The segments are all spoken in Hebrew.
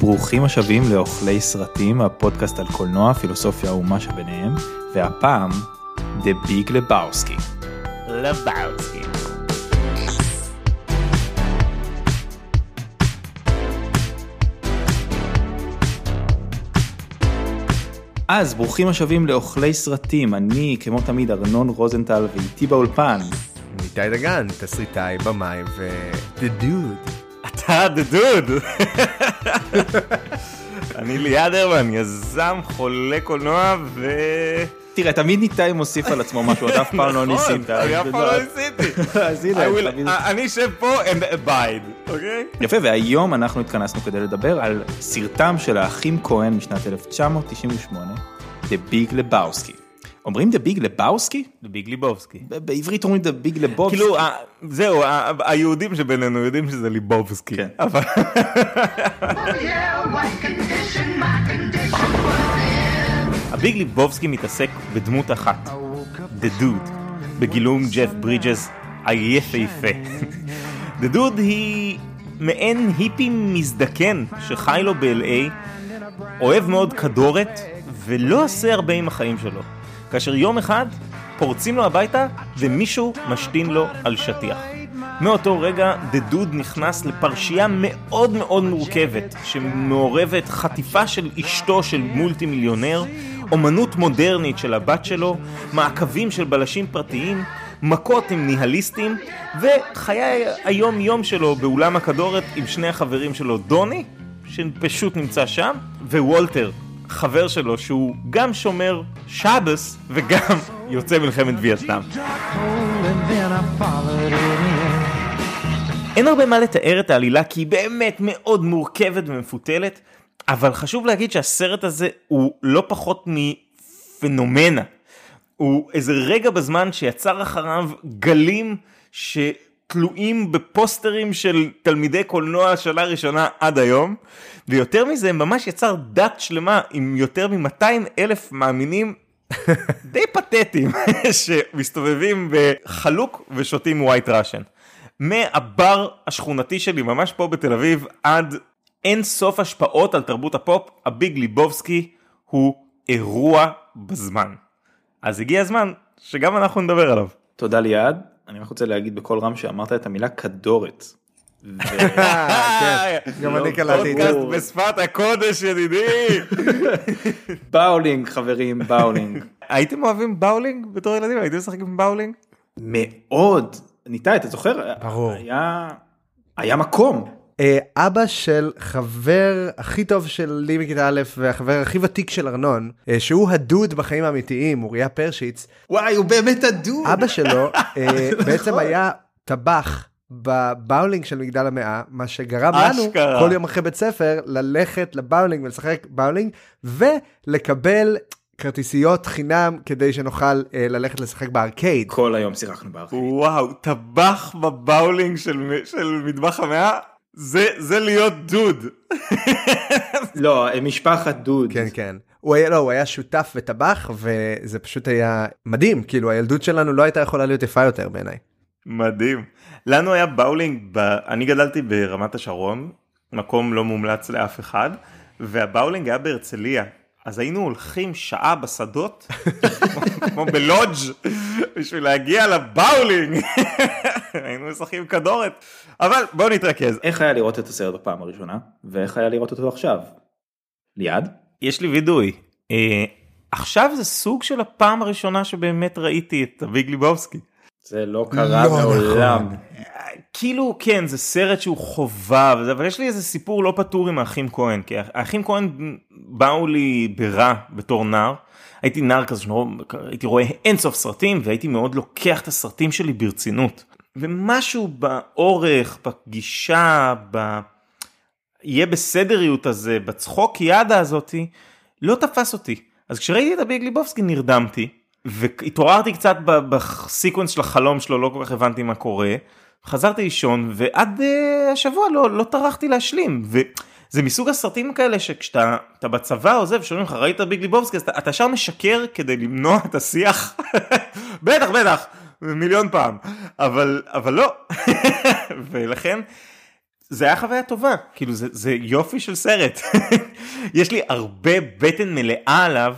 ברוכים השבים לאוכלי סרטים, הפודקאסט על קולנוע, פילוסופיה ומה שביניהם, והפעם, The Big לבאוסקי. לבאוסקי. אז ברוכים השבים לאוכלי סרטים, אני כמו תמיד ארנון רוזנטל ואיתי באולפן. איתי דגן, תסריטאי, במאי ו... The Dude. אתה The Dude. אני ליעד הרמן, יזם, חולה קולנוע ו... תראה, תמיד ניתאי מוסיף על עצמו משהו, אתה אף פעם לא ניסית. אני אף פעם לא ניסיתי. אז הנה, אני אשב פה and abide, אוקיי? יפה, והיום אנחנו התכנסנו כדי לדבר על סרטם של האחים כהן משנת 1998, The Big לבאוסקי. אומרים The Big לבאוסקי? The Big ליבובסקי. בעברית אומרים The Big לבובסקי. כאילו, זהו, היהודים שבינינו יודעים שזה ליבובסקי. כן. הביג ליבובסקי מתעסק בדמות אחת, The Dude, בגילום ג'ף ברידג'ס היפהפה. The Dude היא מעין היפי מזדקן שחי לו ב-LA, אוהב מאוד כדורת ולא עושה הרבה עם החיים שלו. כאשר יום אחד פורצים לו הביתה ומישהו משתין לו על שטיח. מאותו רגע דדוד נכנס לפרשייה מאוד מאוד מורכבת שמעורבת חטיפה של אשתו של מולטי מיליונר, אומנות מודרנית של הבת שלו, מעקבים של בלשים פרטיים, מכות עם ניהליסטים וחיי היום יום שלו באולם הכדורת עם שני החברים שלו דוני שפשוט נמצא שם ווולטר חבר שלו שהוא גם שומר שבס וגם יוצא מלחמת וייטנאם. אין הרבה מה לתאר את העלילה כי היא באמת מאוד מורכבת ומפותלת, אבל חשוב להגיד שהסרט הזה הוא לא פחות מפנומנה. הוא איזה רגע בזמן שיצר אחריו גלים שתלויים בפוסטרים של תלמידי קולנוע שנה ראשונה עד היום, ויותר מזה ממש יצר דת שלמה עם יותר מ-200 אלף מאמינים די פתטיים שמסתובבים בחלוק ושותים White Russian. מהבר השכונתי שלי ממש פה בתל אביב עד אין סוף השפעות על תרבות הפופ, הביג לבובסקי הוא אירוע בזמן. אז הגיע הזמן שגם אנחנו נדבר עליו. תודה ליעד, אני רק רוצה להגיד בקול רם שאמרת את המילה כדורת. כן, גם אני קלטתי את זה. בשפת הקודש ידידי. באולינג חברים, באולינג. הייתם אוהבים באולינג בתור ילדים? הייתם משחקים באולינג? מאוד. ניתאי, אתה זוכר? ברור. היה מקום. אה, אבא של חבר הכי טוב שלי מכיתה א' והחבר הכי ותיק של ארנון, אה, שהוא הדוד בחיים האמיתיים, אוריה פרשיץ. וואי, הוא באמת הדוד. אבא שלו אה, בעצם היה טבח בבאולינג של מגדל המאה, מה שגרם לנו כל יום אחרי בית ספר ללכת לבאולינג ולשחק באולינג ולקבל כרטיסיות חינם כדי שנוכל אה, ללכת לשחק בארקייד. כל היום שיחקנו בארקייד. וואו, טבח בבאולינג של, של מטבח המאה? זה, זה להיות דוד. לא, משפחת דוד. כן, כן. הוא היה, לא, הוא היה שותף וטבח, וזה פשוט היה מדהים, כאילו הילדות שלנו לא הייתה יכולה להיות יפה יותר בעיניי. מדהים. לנו היה באולינג, ב... אני גדלתי ברמת השרון, מקום לא מומלץ לאף אחד, והבאולינג היה בהרצליה. אז היינו הולכים שעה בשדות, כמו בלודג', בשביל להגיע לבאולינג. היינו משחקים כדורת. אבל בואו נתרכז. איך היה לראות את הסרט בפעם הראשונה, ואיך היה לראות אותו עכשיו? ליעד? יש לי וידוי. אה, עכשיו זה סוג של הפעם הראשונה שבאמת ראיתי את אביג ליבובסקי. זה לא קרה לא מעולם. נכון. כאילו כן זה סרט שהוא חובה וזה, אבל יש לי איזה סיפור לא פתור עם האחים כהן כי האחים כהן באו לי ברע בתור נער. הייתי נער כזה הייתי רואה אינסוף סרטים והייתי מאוד לוקח את הסרטים שלי ברצינות. ומשהו באורך בגישה ב... יהיה בסדריות הזה בצחוק ידה הזאתי לא תפס אותי אז כשראיתי את הביג ליבובסקי נרדמתי והתעוררתי קצת בסיקוונס של החלום שלו לא כל כך הבנתי מה קורה. חזרתי לישון ועד uh, השבוע לא, לא טרחתי להשלים. וזה מסוג הסרטים כאלה שכשאתה בצבא עוזב שומעים לך ראית ביג ליבובסקי אז אתה ישר משקר כדי למנוע את השיח. בטח בטח מיליון פעם. אבל אבל לא. ולכן זה היה חוויה טובה, כאילו זה, זה יופי של סרט. יש לי הרבה בטן מלאה עליו,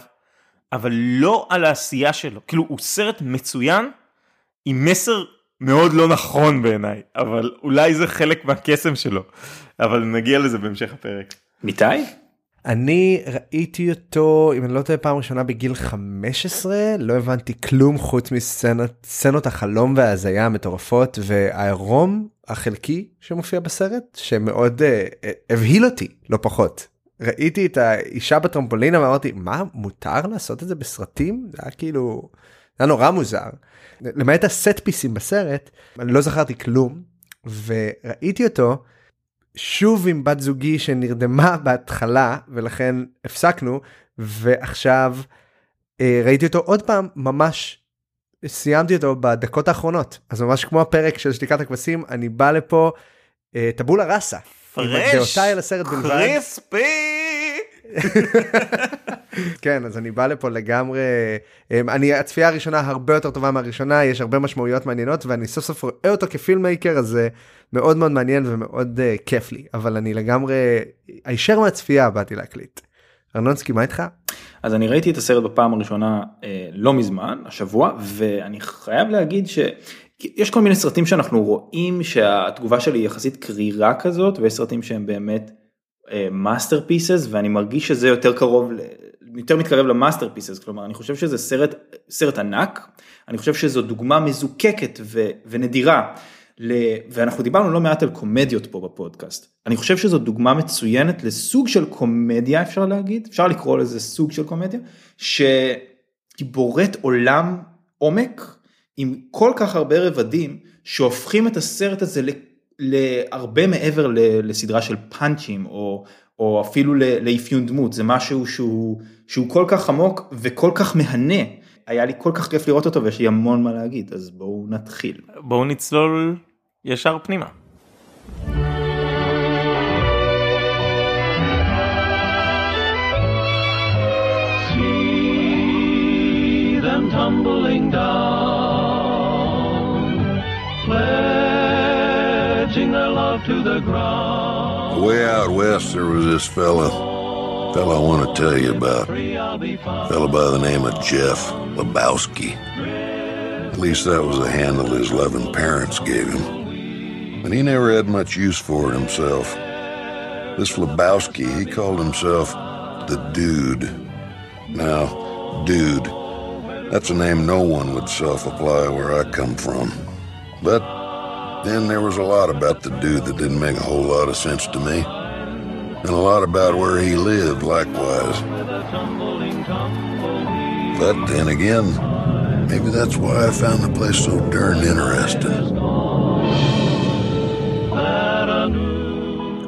אבל לא על העשייה שלו. כאילו הוא סרט מצוין, עם מסר מאוד לא נכון בעיניי, אבל אולי זה חלק מהקסם שלו. אבל נגיע לזה בהמשך הפרק. ניתי? אני ראיתי אותו אם אני לא טועה פעם ראשונה בגיל 15 לא הבנתי כלום חוץ מסצנות החלום וההזיה המטורפות והעירום החלקי שמופיע בסרט שמאוד uh, הבהיל אותי לא פחות. ראיתי את האישה בטרמפולינה ואמרתי מה מותר לעשות את זה בסרטים זה היה כאילו זה היה נורא מוזר. למעט הסט פיסים בסרט אני לא זכרתי כלום וראיתי אותו. שוב עם בת זוגי שנרדמה בהתחלה ולכן הפסקנו ועכשיו אה, ראיתי אותו עוד פעם ממש סיימתי אותו בדקות האחרונות אז ממש כמו הפרק של שתיקת הכבשים אני בא לפה אה, טבולה ראסה. פרש, קריספי. כן אז אני בא לפה לגמרי אמ, אני הצפייה הראשונה הרבה יותר טובה מהראשונה יש הרבה משמעויות מעניינות ואני סוף סוף רואה אותו כפילמייקר אז זה מאוד מאוד מעניין ומאוד uh, כיף לי אבל אני לגמרי הישר מהצפייה באתי להקליט. ארנונסקי מה איתך? אז אני ראיתי את הסרט בפעם הראשונה אה, לא מזמן השבוע ואני חייב להגיד שיש כל מיני סרטים שאנחנו רואים שהתגובה שלי יחסית קרירה כזאת ויש סרטים שהם באמת master uh, piece ואני מרגיש שזה יותר קרוב יותר מתקרב ל masterpiece כלומר אני חושב שזה סרט סרט ענק. אני חושב שזו דוגמה מזוקקת ו, ונדירה ל... ואנחנו דיברנו לא מעט על קומדיות פה בפודקאסט. אני חושב שזו דוגמה מצוינת לסוג של קומדיה אפשר להגיד אפשר לקרוא לזה סוג של קומדיה שבורט עולם עומק עם כל כך הרבה רבדים שהופכים את הסרט הזה להרבה מעבר לסדרה של פאנצ'ים או, או אפילו לאפיון דמות זה משהו שהוא, שהוא כל כך עמוק וכל כך מהנה היה לי כל כך כיף לראות אותו ויש לי המון מה להגיד אז בואו נתחיל. בואו נצלול ישר פנימה. To the ground. Way out west, there was this fella, fella I want to tell you about. Fella by the name of Jeff Lebowski. At least that was the handle his loving parents gave him. And he never had much use for it himself. This Lebowski, he called himself the Dude. Now, Dude, that's a name no one would self apply where I come from. But then there was a lot about the dude that didn't make a whole lot of sense to me. And a lot about where he lived, likewise. But then again, maybe that's why I found the place so darn interesting.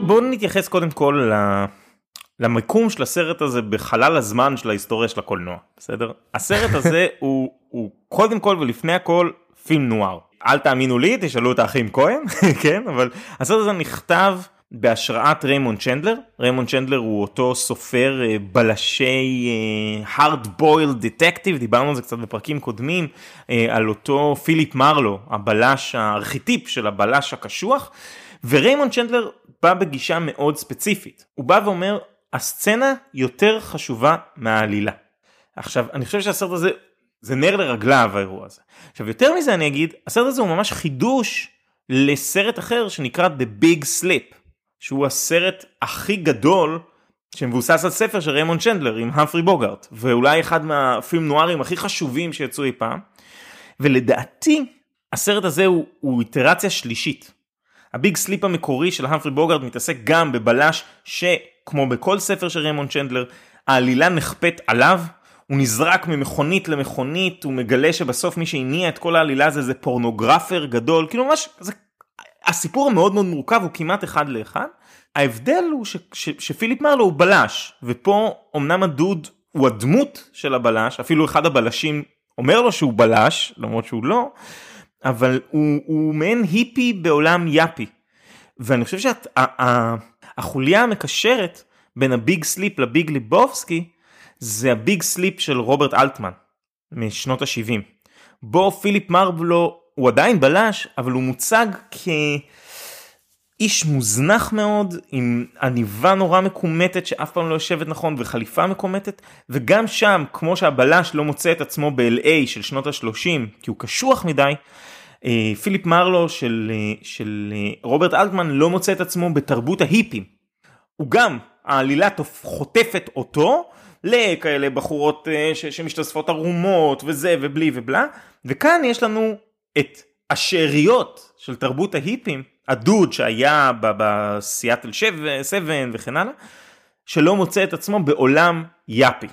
בואו נתייחס קודם כל למיקום של הסרט הזה בחלל הזמן של ההיסטוריה של הקולנוע, בסדר? הסרט הזה הוא, הוא קודם כל ולפני הכל פילם נוער. אל תאמינו לי, תשאלו את האחים כהן, כן? אבל הסרט הזה נכתב בהשראת ריימונד צ'נדלר. ריימונד צ'נדלר הוא אותו סופר אה, בלשי אה, hard boiled detective, דיברנו על זה קצת בפרקים קודמים, אה, על אותו פיליפ מרלו, הבלש, הארכיטיפ של הבלש הקשוח. וריימונד צ'נדלר בא בגישה מאוד ספציפית. הוא בא ואומר, הסצנה יותר חשובה מהעלילה. עכשיו, אני חושב שהסרט הזה זה נר לרגליו האירוע הזה. עכשיו יותר מזה אני אגיד, הסרט הזה הוא ממש חידוש לסרט אחר שנקרא The Big Sleep, שהוא הסרט הכי גדול שמבוסס על ספר של ריימון צ'נדלר עם המפרי בוגארט, ואולי אחד מהפילם נוארים הכי חשובים שיצאו אי פעם, ולדעתי הסרט הזה הוא, הוא איטרציה שלישית. הביג סליפ המקורי של המפרי בוגארט מתעסק גם בבלש שכמו בכל ספר של ריימון צ'נדלר, העלילה נכפית עליו, הוא נזרק ממכונית למכונית, הוא מגלה שבסוף מי שהניע את כל העלילה הזה זה פורנוגרפר גדול, כאילו ממש, זה, הסיפור המאוד מאוד מורכב הוא כמעט אחד לאחד. ההבדל הוא ש, ש, שפיליפ מרלו הוא בלש, ופה אמנם הדוד הוא הדמות של הבלש, אפילו אחד הבלשים אומר לו שהוא בלש, למרות שהוא לא, אבל הוא, הוא מעין היפי בעולם יאפי. ואני חושב שהחוליה המקשרת בין הביג סליפ לביג לבובסקי זה הביג סליפ של רוברט אלטמן משנות ה-70. בו פיליפ מרלו הוא עדיין בלש אבל הוא מוצג כאיש איש מוזנח מאוד, עם עניבה נורא מקומטת שאף פעם לא יושבת נכון וחליפה מקומטת, וגם שם, כמו שהבלש לא מוצא את עצמו ב-LA של שנות ה-30, כי הוא קשוח מדי, אה, פיליפ מרלו של, אה, של אה, רוברט אלטמן לא מוצא את עצמו בתרבות ההיפים. הוא גם, העלילה חוטפת אותו לכאלה בחורות ש, שמשתספות ערומות וזה ובלי ובלה, וכאן יש לנו את השאריות של תרבות ההיפים, הדוד שהיה בסיאטל 7 וכן הלאה, שלא מוצא את עצמו בעולם יאפי.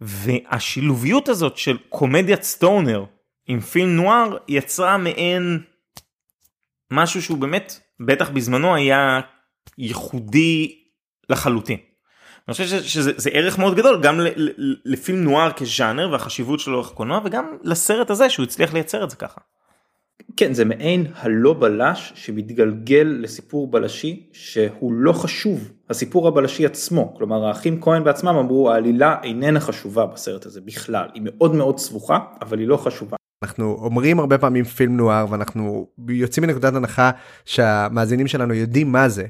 והשילוביות הזאת של קומדיית סטונר עם פילם נואר יצרה מעין משהו שהוא באמת, בטח בזמנו היה ייחודי לחלוטין. אני חושב שזה, שזה ערך מאוד גדול גם לפילם נואר כז'אנר והחשיבות שלו לקולנוע וגם לסרט הזה שהוא הצליח לייצר את זה ככה. כן זה מעין הלא בלש שמתגלגל לסיפור בלשי שהוא לא חשוב הסיפור הבלשי עצמו כלומר האחים כהן בעצמם אמרו העלילה איננה חשובה בסרט הזה בכלל היא מאוד מאוד סבוכה אבל היא לא חשובה. אנחנו אומרים הרבה פעמים פילם נואר ואנחנו יוצאים מנקודת הנחה שהמאזינים שלנו יודעים מה זה.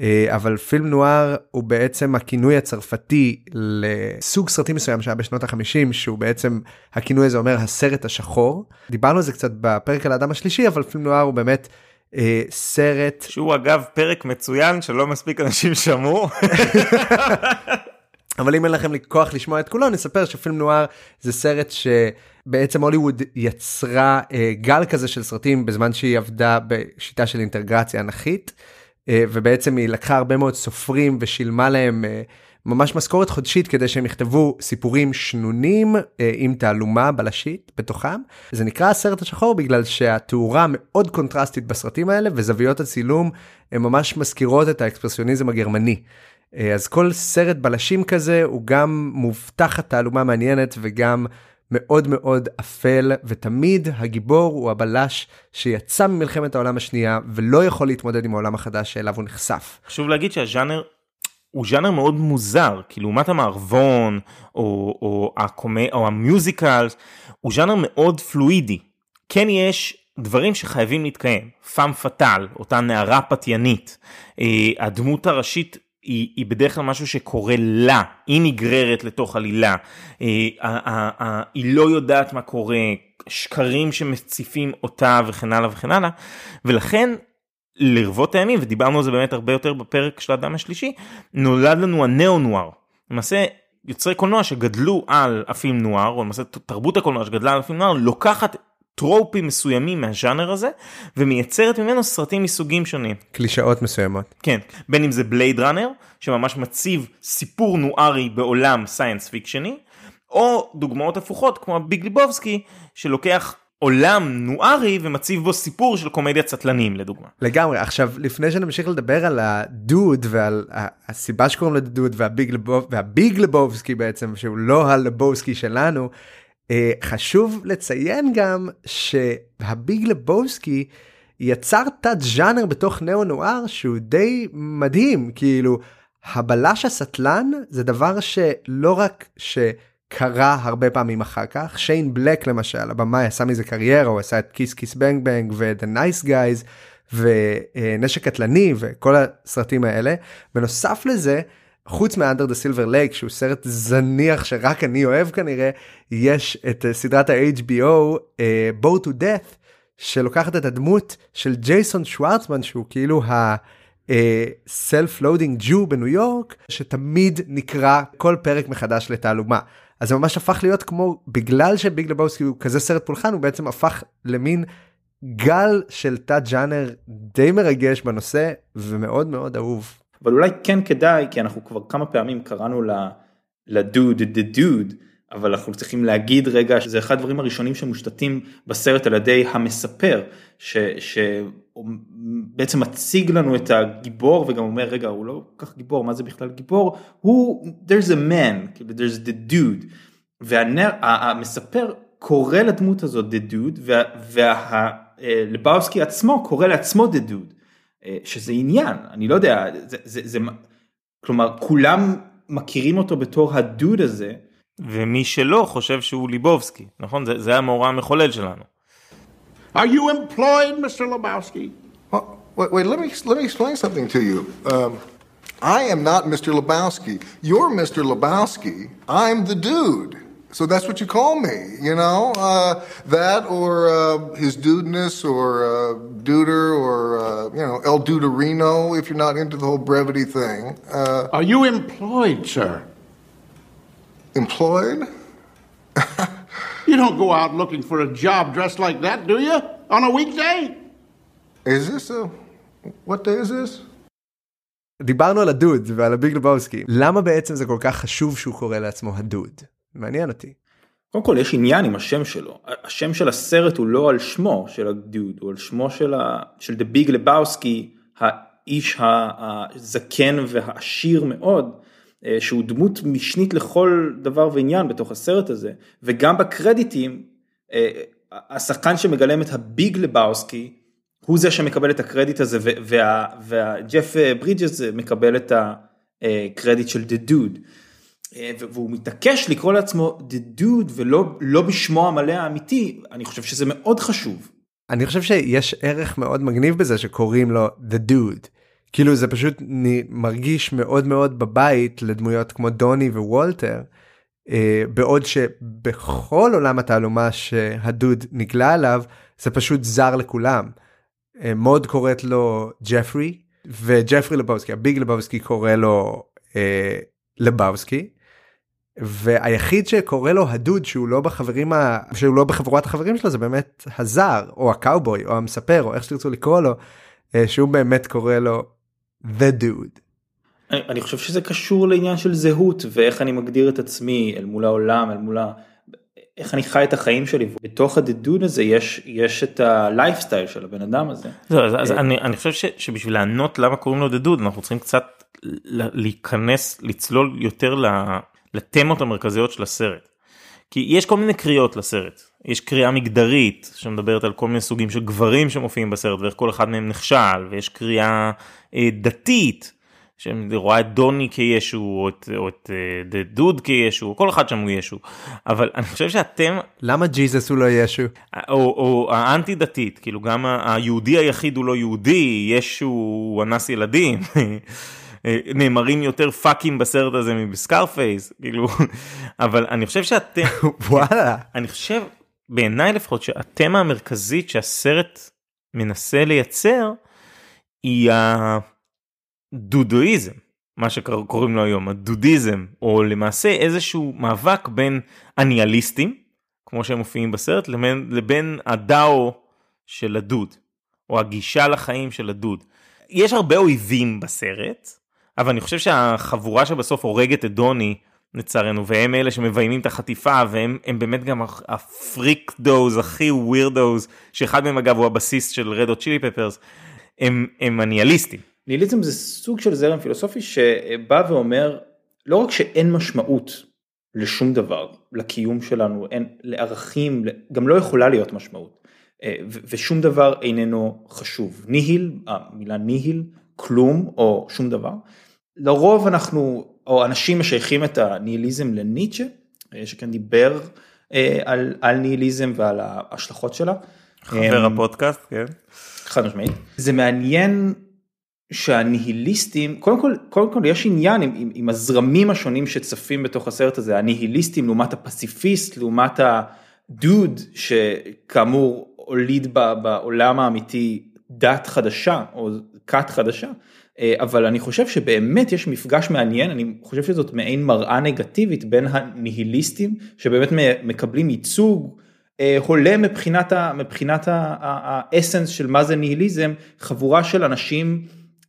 אה, אבל פילם נואר הוא בעצם הכינוי הצרפתי לסוג סרטים מסוים שהיה בשנות ה-50 שהוא בעצם הכינוי הזה אומר הסרט השחור דיברנו על זה קצת בפרק על האדם השלישי אבל פילם נואר הוא באמת אה, סרט שהוא אגב פרק מצוין שלא מספיק אנשים שמעו. אבל אם אין לכם כוח לשמוע את כולו נספר שפילם נואר זה סרט שבעצם הוליווד יצרה אה, גל כזה של סרטים בזמן שהיא עבדה בשיטה של אינטגרציה אנכית. אה, ובעצם היא לקחה הרבה מאוד סופרים ושילמה להם אה, ממש משכורת חודשית כדי שהם יכתבו סיפורים שנונים אה, עם תעלומה בלשית בתוכם. זה נקרא הסרט השחור בגלל שהתאורה מאוד קונטרסטית בסרטים האלה וזוויות הצילום הן ממש מזכירות את האקספרסיוניזם הגרמני. אז כל סרט בלשים כזה הוא גם מובטחת תעלומה מעניינת וגם מאוד מאוד אפל ותמיד הגיבור הוא הבלש שיצא ממלחמת העולם השנייה ולא יכול להתמודד עם העולם החדש שאליו הוא נחשף. חשוב להגיד שהז'אנר הוא ז'אנר מאוד מוזר כי לעומת המערבון או, או, הקומי, או המיוזיקל הוא ז'אנר מאוד פלואידי. כן יש דברים שחייבים להתקיים, פאם פאטאל, אותה נערה פתיינית, אה, הדמות הראשית היא, היא בדרך כלל משהו שקורה לה, היא נגררת לתוך עלילה, אה, היא לא יודעת מה קורה, שקרים שמציפים אותה וכן הלאה וכן הלאה, ולכן לרבות הימים, ודיברנו על זה באמת הרבה יותר בפרק של האדם השלישי, נולד לנו הנאו נואר. למעשה יוצרי קולנוע שגדלו על הפילם נואר, או למעשה תרבות הקולנוע שגדלה על הפילם נואר, לוקחת טרופים מסוימים מהז'אנר הזה ומייצרת ממנו סרטים מסוגים שונים. קלישאות מסוימות. כן, בין אם זה בלייד ראנר שממש מציב סיפור נוארי בעולם סיינס פיקשני, או דוגמאות הפוכות כמו ביג לבובסקי שלוקח עולם נוארי ומציב בו סיפור של קומדיה צטלנים לדוגמה. לגמרי עכשיו לפני שנמשיך לדבר על הדוד ועל הסיבה שקוראים לדוד והביג, לבוב, והביג לבובסקי בעצם שהוא לא הלבובסקי שלנו חשוב לציין גם שהביג לבובסקי יצר תת ז'אנר בתוך neo noir שהוא די מדהים כאילו הבלש הסטלן זה דבר שלא רק שקרה הרבה פעמים אחר כך שיין בלק למשל הבמאי עשה מזה קריירה הוא עשה את Kiss Kiss Bang Bang ו-The Nice Guys ונשק קטלני וכל הסרטים האלה בנוסף לזה. חוץ מ Under the Silver Lake שהוא סרט זניח שרק אני אוהב כנראה יש את אה, סדרת ה-HBO uh, Bored to Death שלוקחת את הדמות של ג'ייסון שוורצמן שהוא כאילו ה... self loathing Jew בניו יורק שתמיד נקרא כל פרק מחדש לתעלומה אז זה ממש הפך להיות כמו בגלל שביג לבובסקי הוא כזה סרט פולחן הוא בעצם הפך למין גל של תת ז'אנר די מרגש בנושא ומאוד מאוד אהוב. אבל אולי כן כדאי כי אנחנו כבר כמה פעמים קראנו לדוד דה דוד אבל אנחנו צריכים להגיד רגע שזה אחד הדברים הראשונים שמושתתים בסרט על ידי המספר שבעצם מציג לנו את הגיבור וגם אומר רגע הוא לא כל כך גיבור מה זה בכלל גיבור הוא there's a man כאילו there's the dude והמספר קורא לדמות הזאת the dude והלבאוסקי וה, עצמו קורא לעצמו the dude. אה, שזה עניין, אני לא יודע, זה, זה, זה, כלומר כולם מכירים אותו בתור הדוד הזה. ומי שלא חושב שהוא ליבובסקי, נכון? זה, זה המאורע המחולל שלנו. Are you employed, Mr. Lebowski? Wait, wait, let me let me explain something to you. Um, I am not Mr. Lebowski. You're Mr. Lebowski. I'm the dude. So that's what you call me, you know? Uh, that or uh, his dudeness or uh, duder or, uh, you know, El Duderino if you're not into the whole brevity thing. Uh, Are you employed, sir? Employed? you don't go out looking for a job dressed like that, do you? On a weekday? Is this a. What day is this? דיברנו על הדוד ועל הביג לבוסקי. למה בעצם זה כל כך חשוב שהוא קורא לעצמו הדוד? מעניין אותי. קודם כל יש עניין עם השם שלו, השם של הסרט הוא לא על שמו של הדוד, הוא על שמו של, ה... של דה ביג לבאוסקי, האיש הזקן והעשיר מאוד, אה, שהוא דמות משנית לכל דבר ועניין בתוך הסרט הזה, וגם בקרדיטים, אה, השחקן שמגלם את הביג לבאוסקי, הוא זה שמקבל את הקרדיט הזה, וג'ף ברידג'ס מקבל את הקרדיט של דה דוד. אה, והוא מתעקש לקרוא לעצמו The Dude ולא לא בשמו המלא האמיתי, אני חושב שזה מאוד חשוב. אני חושב שיש ערך מאוד מגניב בזה שקוראים לו The Dude. כאילו זה פשוט מרגיש מאוד מאוד בבית לדמויות כמו דוני ווולטר. אה, בעוד שבכל עולם התעלומה שהדוד נגלה עליו זה פשוט זר לכולם. אה, מוד קוראת לו ג'פרי וג'פרי לבובסקי הביג לבובסקי קורא לו אה, לבובסקי והיחיד שקורא לו הדוד שהוא לא בחברים ה... שהוא לא בחבורת החברים שלו זה באמת הזר או הקאובוי או המספר או איך שתרצו לקרוא לו אה, שהוא באמת קורא לו the dude. אני, אני חושב שזה קשור לעניין של זהות ואיך אני מגדיר את עצמי אל מול העולם אל מול ה... איך אני חי את החיים שלי בתוך הדדוד הזה יש יש את הלייפסטייל של הבן אדם הזה. לא, אז, אז אני, אני חושב ש, שבשביל לענות למה קוראים לו דדוד אנחנו צריכים קצת להיכנס לצלול יותר ל... לתמות המרכזיות של הסרט. כי יש כל מיני קריאות לסרט, יש קריאה מגדרית שמדברת על כל מיני סוגים של גברים שמופיעים בסרט ואיך כל אחד מהם נכשל, ויש קריאה אה, דתית שרואה את דוני כישו או את, או את אה, דוד כישו, כל אחד שם הוא ישו, אבל אני חושב שאתם... למה ג'יזוס הוא לא ישו? או, או האנטי דתית, כאילו גם היהודי היחיד הוא לא יהודי, ישו הוא אנס ילדים. אה, נאמרים יותר פאקים בסרט הזה מבסקארפייס כאילו אבל אני חושב שאתם וואלה אני חושב בעיניי לפחות שהתמה המרכזית שהסרט מנסה לייצר היא הדודואיזם מה שקוראים לו היום הדודיזם או למעשה איזשהו מאבק בין הניאליסטים כמו שהם מופיעים בסרט לבין, לבין הדאו של הדוד או הגישה לחיים של הדוד. יש הרבה אויבים בסרט אבל אני חושב שהחבורה שבסוף הורגת את דוני לצערנו והם אלה שמביימים את החטיפה והם באמת גם הפריק דוז הכי ווירדוז שאחד מהם אגב הוא הבסיס של רדו צ'ילי פפרס הם, הם הניאליסטים. ניהיליזם זה סוג של זרם פילוסופי שבא ואומר לא רק שאין משמעות לשום דבר לקיום שלנו אין לערכים גם לא יכולה להיות משמעות אה, ושום דבר איננו חשוב ניהיל המילה ניהיל כלום או שום דבר לרוב אנחנו, או אנשים משייכים את הניהיליזם לניטשה, אה, שכן דיבר אה, על, על ניהיליזם ועל ההשלכות שלה. חבר אמ, הפודקאסט, כן. חד משמעית. זה מעניין שהניהיליסטים, קודם כל, קודם כל יש עניין עם, עם, עם הזרמים השונים שצפים בתוך הסרט הזה, הניהיליסטים לעומת הפסיפיסט, לעומת הדוד שכאמור הוליד בעולם האמיתי דת חדשה או כת חדשה. אה, אבל אני חושב שבאמת יש מפגש מעניין, אני חושב שזאת מעין מראה נגטיבית בין הניהיליסטים שבאמת מקבלים ייצוג אה, הולם מבחינת, ה, מבחינת האסנס של מה זה ניהיליזם, חבורה של אנשים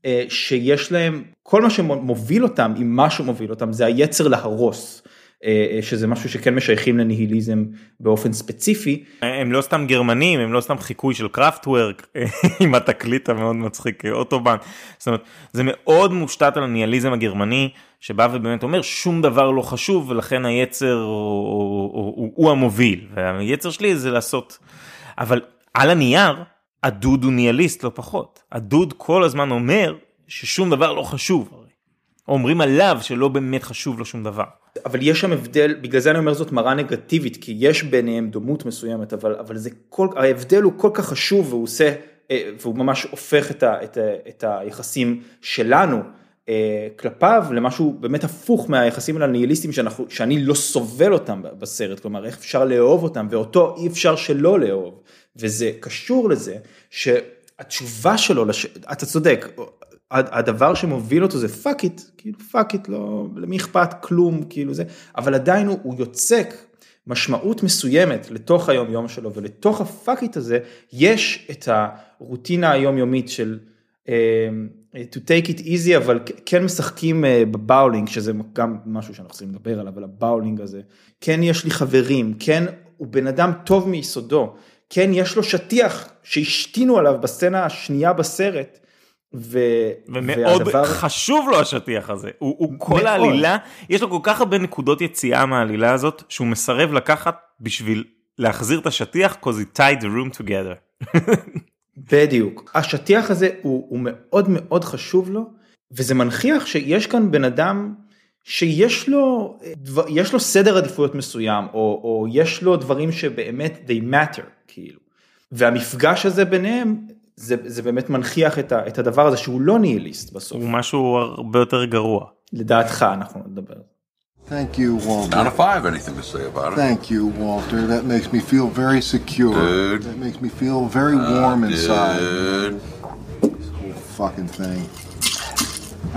אה, שיש להם, כל מה שמוביל אותם, אם משהו מוביל אותם, זה היצר להרוס. אה, אה, שזה משהו שכן משייכים לניהיליזם באופן ספציפי. הם לא סתם גרמנים הם לא סתם חיקוי של קראפטוורק עם התקליט המאוד מצחיק אוטובן. זאת אומרת זה מאוד מושתת על הניהיליזם הגרמני שבא ובאמת אומר שום דבר לא חשוב ולכן היצר הוא, הוא, הוא, הוא המוביל והיצר שלי זה לעשות אבל על הנייר הדוד הוא ניהליסט לא פחות הדוד כל הזמן אומר ששום דבר לא חשוב. אומרים עליו שלא באמת חשוב לו שום דבר. אבל יש שם הבדל, בגלל זה אני אומר זאת מראה נגטיבית, כי יש ביניהם דומות מסוימת, אבל, אבל זה כל, ההבדל הוא כל כך חשוב והוא עושה והוא ממש הופך את, ה, את, ה, את היחסים שלנו כלפיו למשהו באמת הפוך מהיחסים הניהיליסטיים שאני לא סובל אותם בסרט, כלומר איך אפשר לאהוב אותם ואותו אי אפשר שלא לאהוב, וזה קשור לזה שהתשובה שלו, לש... אתה צודק, הדבר שמוביל אותו זה fuck it, כאילו fuck it, לא, למי אכפת כלום, כאילו זה, אבל עדיין הוא, הוא יוצק משמעות מסוימת לתוך היום יום שלו ולתוך ה fuck it הזה יש את הרוטינה היומיומית של uh, to take it easy אבל כן משחקים uh, בבאולינג שזה גם משהו שאנחנו צריכים לדבר עליו על הבאולינג הזה. כן יש לי חברים כן הוא בן אדם טוב מיסודו כן יש לו שטיח שהשתינו עליו בסצנה השנייה בסרט ו... ומאוד והדבר... חשוב לו השטיח הזה, הוא, הוא כל מאוד. העלילה, יש לו כל כך הרבה נקודות יציאה מהעלילה הזאת, שהוא מסרב לקחת בשביל להחזיר את השטיח, cause he tied the room together. בדיוק, השטיח הזה הוא, הוא מאוד מאוד חשוב לו, וזה מנכיח שיש כאן בן אדם שיש לו, יש לו סדר עדיפויות מסוים, או, או יש לו דברים שבאמת they matter, כאילו. והמפגש הזה ביניהם זה, זה באמת מנכיח את, ה, את הדבר הזה שהוא לא ניהיליסט בסוף. הוא משהו הרבה יותר גרוע. לדעתך אנחנו נדבר. Thank you, Walter. Not if I have anything to say about it. Thank you, Walter. That makes me feel very secure. Dude. That makes me feel very warm uh, inside. Dude. This whole fucking thing.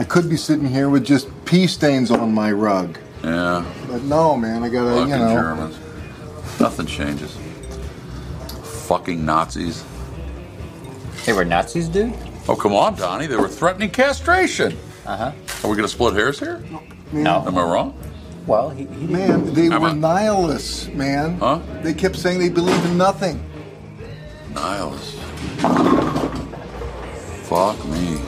I could be sitting here with just pee stains on my rug. Yeah. But no, man, I gotta, Fucking you know. Germans. Nothing changes. Fucking Nazis. They were Nazis, dude? Oh, come on, Donnie. They were threatening castration. Uh huh. Are we going to split hairs here? No. Am I wrong? Well, he, he Man, they I'm were a- nihilists, man. Huh? They kept saying they believed in nothing. Nihilist. Fuck me.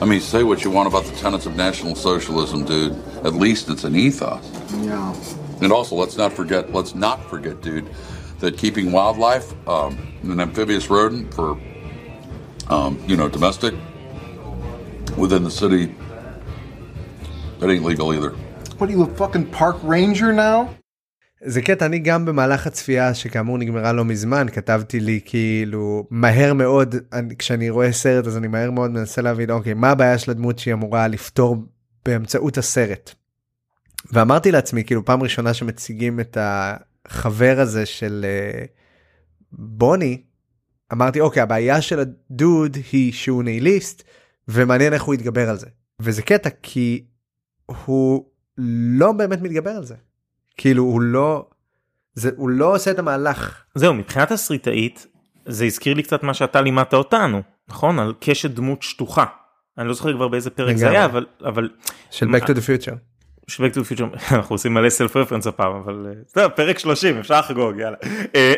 I mean, say what you want about the tenets of National Socialism, dude. At least it's an ethos. Yeah. And also, let's not forget, let's not forget, dude, that keeping wildlife, um, an amphibious rodent for, um, you know, domestic, within the city, that ain't legal either. What are you, a fucking park ranger now? זה קטע, אני גם במהלך הצפייה שכאמור נגמרה לא מזמן, כתבתי לי כאילו מהר מאוד, אני, כשאני רואה סרט אז אני מהר מאוד מנסה להבין, אוקיי, מה הבעיה של הדמות שהיא אמורה לפתור באמצעות הסרט. ואמרתי לעצמי, כאילו פעם ראשונה שמציגים את החבר הזה של uh, בוני, אמרתי, אוקיי, הבעיה של הדוד היא שהוא ניהיליסט, ומעניין איך הוא יתגבר על זה. וזה קטע, כי הוא לא באמת מתגבר על זה. כאילו הוא לא זה הוא לא עושה את המהלך זהו מבחינת תסריטאית זה הזכיר לי קצת מה שאתה לימדת אותנו נכון על קשת דמות שטוחה. אני לא זוכר כבר באיזה פרק זה. היה אבל אבל של Back to the Future. של Back to the Future אנחנו עושים מלא סלף רפרנס הפעם אבל אה, טוב, פרק 30 אפשר לחגוג יאללה. אה,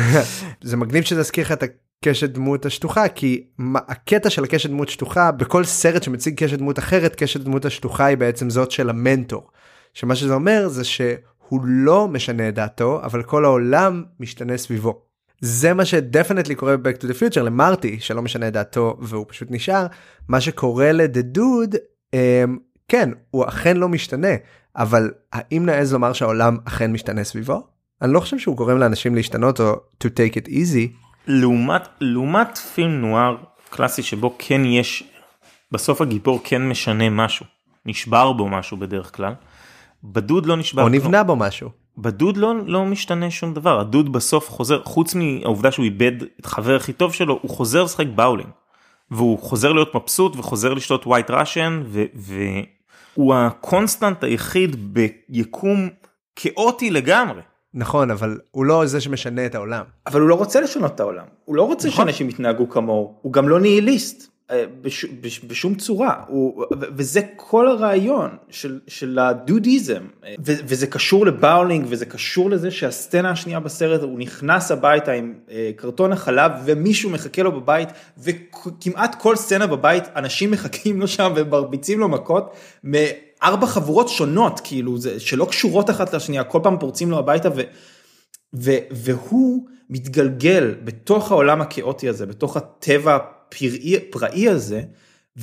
זה מגניב שזה יזכיר לך את הקשת דמות השטוחה כי הקטע של הקשת דמות שטוחה בכל סרט שמציג קשת דמות אחרת קשת דמות השטוחה היא בעצם זאת של המנטור. שמה שזה אומר זה שהוא לא משנה את דעתו אבל כל העולם משתנה סביבו. זה מה שדפנטלי קורה ב-Back to the Future למרטי שלא משנה את דעתו והוא פשוט נשאר מה שקורה Dude אמ, כן הוא אכן לא משתנה אבל האם נעז לומר שהעולם אכן משתנה סביבו? אני לא חושב שהוא גורם לאנשים להשתנות או to take it easy. לעומת לעומת פילם נואר קלאסי שבו כן יש בסוף הגיבור כן משנה משהו נשבר בו משהו בדרך כלל. בדוד לא נשבר או כלום. נבנה בו משהו. בדוד לא לא משתנה שום דבר הדוד בסוף חוזר חוץ מהעובדה שהוא איבד את חבר הכי טוב שלו הוא חוזר לשחק באולינג. והוא חוזר להיות מבסוט וחוזר לשתות white russian והוא ה constant היחיד ביקום כאוטי לגמרי. נכון אבל הוא לא זה שמשנה את העולם. אבל הוא לא רוצה לשנות את העולם, הוא לא רוצה נכון. שאנשים יתנהגו כמוהו, הוא גם לא ניהיליסט בש, בש, בשום צורה, הוא, וזה כל הרעיון של, של הדודיזם, אה, ו, וזה קשור לבאולינג וזה קשור לזה שהסצנה השנייה בסרט הוא נכנס הביתה עם אה, קרטון החלב ומישהו מחכה לו בבית וכמעט כל סצנה בבית אנשים מחכים לו שם ומרביצים לו מכות. מארבע חבורות שונות כאילו זה שלא קשורות אחת לשנייה כל פעם פורצים לו הביתה ו, ו, והוא מתגלגל בתוך העולם הכאוטי הזה, בתוך הטבע הפראי, פראי הזה,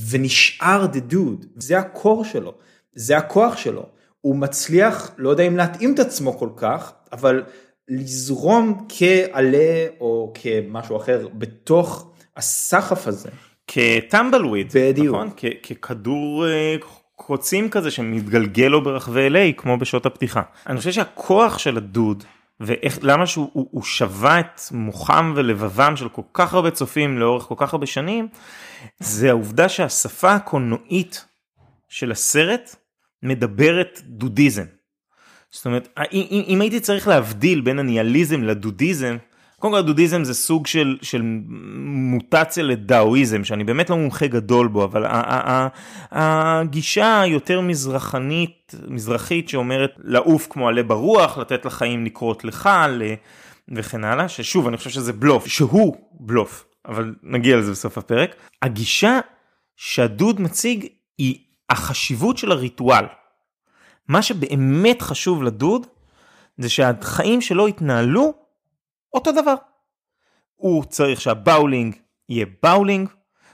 ונשאר the dude, זה הקור שלו, זה הכוח שלו. הוא מצליח, לא יודע אם להתאים את עצמו כל כך, אבל לזרום כעלה או כמשהו אחר בתוך הסחף הזה. כטמבלוויד, בדיוק. נכון? כ- ככדור אה, קוצים כזה שמתגלגל לו ברחבי LA כמו בשעות הפתיחה. אני חושב שהכוח של הדוד ואיך למה שהוא הוא, הוא שבה את מוחם ולבבם של כל כך הרבה צופים לאורך כל כך הרבה שנים זה העובדה שהשפה הקולנועית של הסרט מדברת דודיזם. זאת אומרת אם, אם הייתי צריך להבדיל בין הניאליזם לדודיזם קודם כל הדודיזם זה סוג של, של מוטציה לדאואיזם שאני באמת לא מומחה גדול בו אבל הגישה היותר מזרחנית מזרחית שאומרת לעוף כמו עלה ברוח לתת לחיים לקרות לך וכן הלאה ששוב אני חושב שזה בלוף שהוא בלוף אבל נגיע לזה בסוף הפרק הגישה שהדוד מציג היא החשיבות של הריטואל. מה שבאמת חשוב לדוד זה שהחיים שלו יתנהלו אותו דבר. הוא צריך שהבאולינג יהיה באולינג,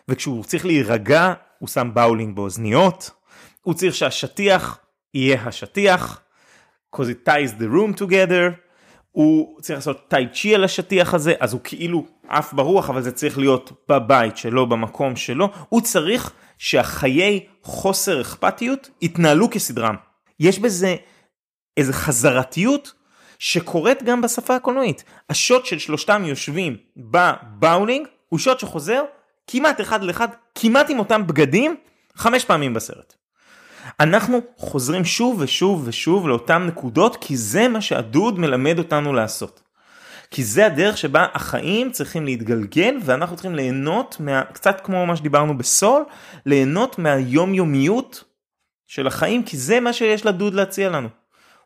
וכשהוא צריך להירגע הוא שם באולינג באוזניות, הוא צריך שהשטיח יהיה השטיח, because it ties the room together, הוא צריך לעשות טאי צ'י על השטיח הזה, אז הוא כאילו עף ברוח, אבל זה צריך להיות בבית שלו, במקום שלו, הוא צריך שהחיי חוסר אכפתיות יתנהלו כסדרם. יש בזה איזה חזרתיות שקורית גם בשפה הקולנועית. השוט של שלושתם יושבים בבאולינג הוא שוט שחוזר כמעט אחד לאחד, כמעט עם אותם בגדים, חמש פעמים בסרט. אנחנו חוזרים שוב ושוב ושוב לאותן נקודות כי זה מה שהדוד מלמד אותנו לעשות. כי זה הדרך שבה החיים צריכים להתגלגל ואנחנו צריכים ליהנות, מה, קצת כמו מה שדיברנו בסול, ליהנות מהיומיומיות של החיים כי זה מה שיש לדוד להציע לנו.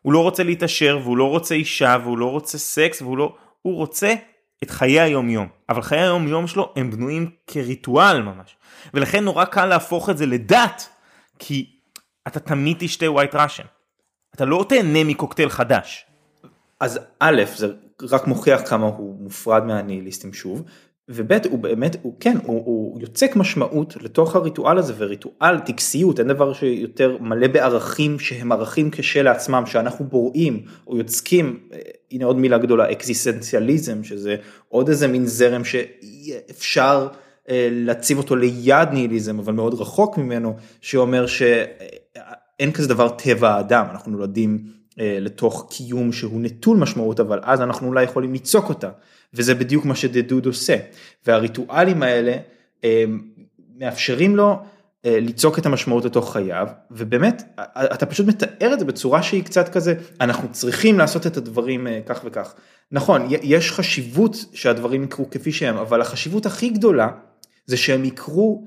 הוא לא רוצה להתעשר והוא לא רוצה אישה והוא לא רוצה סקס והוא לא, הוא רוצה את חיי היום יום. אבל חיי היום יום שלו הם בנויים כריטואל ממש. ולכן נורא קל להפוך את זה לדת, כי אתה תמיד תשתה ווייט ראשן. אתה לא תהנה מקוקטייל חדש. אז א', זה רק מוכיח כמה הוא מופרד מהניהיליסטים שוב, וב' הוא באמת, הוא כן, הוא, הוא יוצק משמעות לתוך הריטואל הזה, וריטואל, טקסיות, אין דבר שיותר מלא בערכים שהם ערכים כשלעצמם, שאנחנו בוראים או יוצקים, אה, הנה עוד מילה גדולה, אקזיסטנציאליזם, שזה עוד איזה מין זרם שאפשר אה, להציב אותו ליד ניהיליזם, אבל מאוד רחוק ממנו, שאומר שאין כזה דבר טבע האדם, אנחנו נולדים אה, לתוך קיום שהוא נטול משמעות, אבל אז אנחנו אולי יכולים ליצוק אותה. וזה בדיוק מה שדדוד עושה. והריטואלים האלה מאפשרים לו אה, ליצוק את המשמעות לתוך חייו, ובאמת, אתה פשוט מתאר את זה בצורה שהיא קצת כזה, אנחנו צריכים לעשות את הדברים אה, כך וכך. נכון, יש חשיבות שהדברים יקרו כפי שהם, אבל החשיבות הכי גדולה זה שהם יקרו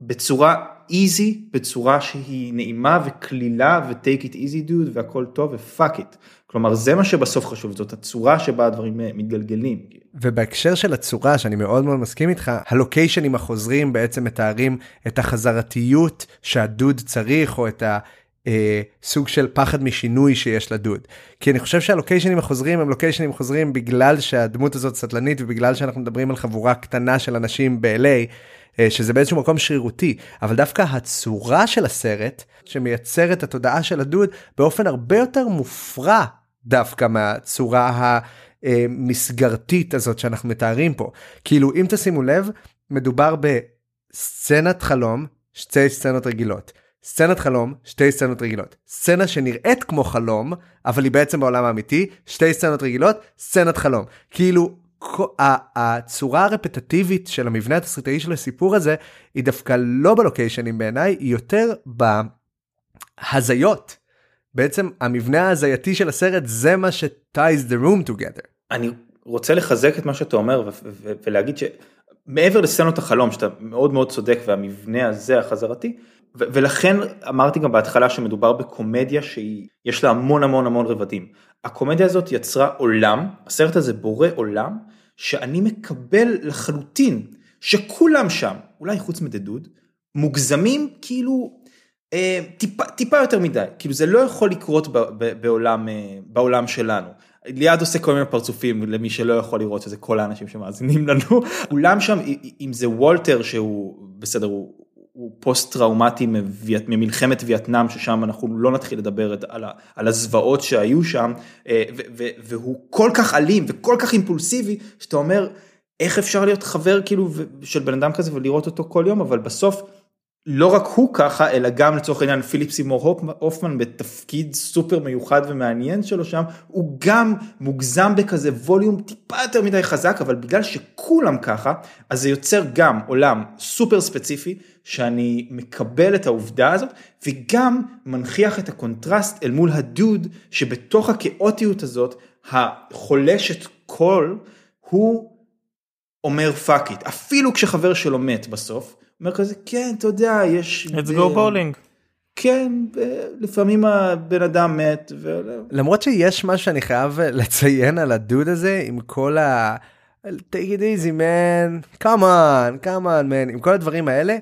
בצורה איזי, בצורה שהיא נעימה וקלילה ו-take it easy dude והכל טוב ו-fuck it. כלומר זה מה שבסוף חשוב זאת הצורה שבה הדברים אה, מתגלגלים. ובהקשר של הצורה שאני מאוד מאוד מסכים איתך הלוקיישנים החוזרים בעצם מתארים את החזרתיות שהדוד צריך או את ה... אה, סוג של פחד משינוי שיש לדוד. כי אני חושב שהלוקיישנים החוזרים הם לוקיישנים חוזרים בגלל שהדמות הזאת סטלנית ובגלל שאנחנו מדברים על חבורה קטנה של אנשים ב-LA אה, שזה באיזשהו מקום שרירותי. אבל דווקא הצורה של הסרט שמייצר את התודעה של הדוד באופן הרבה יותר מופרע דווקא מהצורה המסגרתית הזאת שאנחנו מתארים פה. כאילו אם תשימו לב מדובר בסצנת חלום שתי סצנות רגילות. סצנת חלום, שתי סצנות רגילות. סצנה שנראית כמו חלום, אבל היא בעצם בעולם האמיתי, שתי סצנות רגילות, סצנת חלום. כאילו, הצורה הרפטטיבית של המבנה התסריטאי של הסיפור הזה, היא דווקא לא בלוקיישנים בעיניי, היא יותר בהזיות. בעצם המבנה ההזייתי של הסרט זה מה ש-ties the room together. אני רוצה לחזק את מה שאתה אומר ולהגיד שמעבר לסצנות החלום שאתה מאוד מאוד צודק והמבנה הזה החזרתי ולכן אמרתי גם בהתחלה שמדובר בקומדיה שיש לה המון המון המון רבדים. הקומדיה הזאת יצרה עולם, הסרט הזה בורא עולם שאני מקבל לחלוטין שכולם שם, אולי חוץ מדדוד, מוגזמים כאילו אה, טיפה, טיפה יותר מדי, כאילו זה לא יכול לקרות ב, ב, בעולם, אה, בעולם שלנו. ליעד עושה כל מיני פרצופים למי שלא יכול לראות שזה כל האנשים שמאזינים לנו. אולם שם, אם זה וולטר שהוא בסדר, הוא, הוא פוסט טראומטי ממלחמת וייטנאם ששם אנחנו לא נתחיל לדבר על, על הזוועות שהיו שם אה, והוא כל כך אלים וכל כך אימפולסיבי שאתה אומר איך אפשר להיות חבר כאילו של בן אדם כזה ולראות אותו כל יום אבל בסוף לא רק הוא ככה אלא גם לצורך העניין פיליפ סימור הופמן בתפקיד סופר מיוחד ומעניין שלו שם הוא גם מוגזם בכזה ווליום טיפה יותר מדי חזק אבל בגלל שכולם ככה אז זה יוצר גם עולם סופר ספציפי שאני מקבל את העובדה הזאת וגם מנכיח את הקונטרסט אל מול הדוד שבתוך הכאוטיות הזאת החולשת כל הוא אומר fuck it אפילו כשחבר שלו מת בסוף. אומר כזה כן אתה יודע יש let's go bowling. כן לפעמים הבן אדם מת ו... למרות שיש מה שאני חייב לציין על הדוד הזה עם כל ה... take it easy man. Come on come on man. עם כל הדברים האלה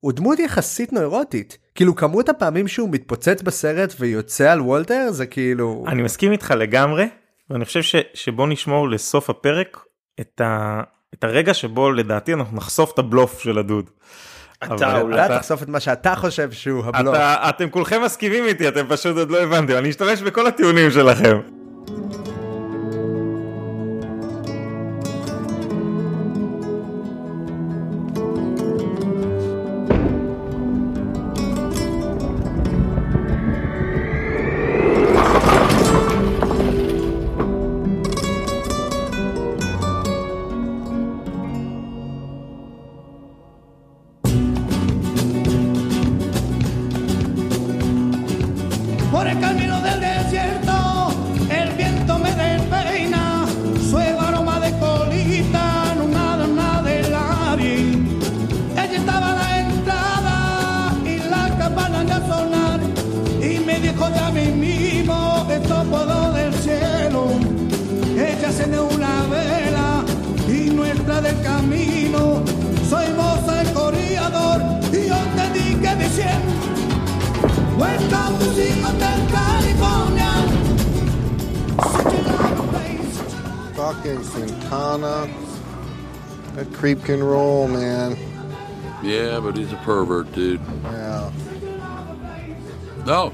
הוא דמות יחסית נוירוטית. כאילו כמות הפעמים שהוא מתפוצץ בסרט ויוצא על וולטר זה כאילו אני מסכים איתך לגמרי ואני חושב ש... שבוא נשמור לסוף הפרק את ה... את הרגע שבו לדעתי אנחנו נחשוף את הבלוף של הדוד. אתה אולי תחשוף את מה שאתה חושב שהוא הבלוף. אתם כולכם מסכימים איתי אתם פשוט עוד לא הבנתם אני אשתמש בכל הטיעונים שלכם. altura del camino. Soy moza el corredor y yo te dije de siempre. Welcome to the Hotel California. Fucking Santana. That creep can roll, man. Yeah, but he's a pervert, dude. Yeah. No.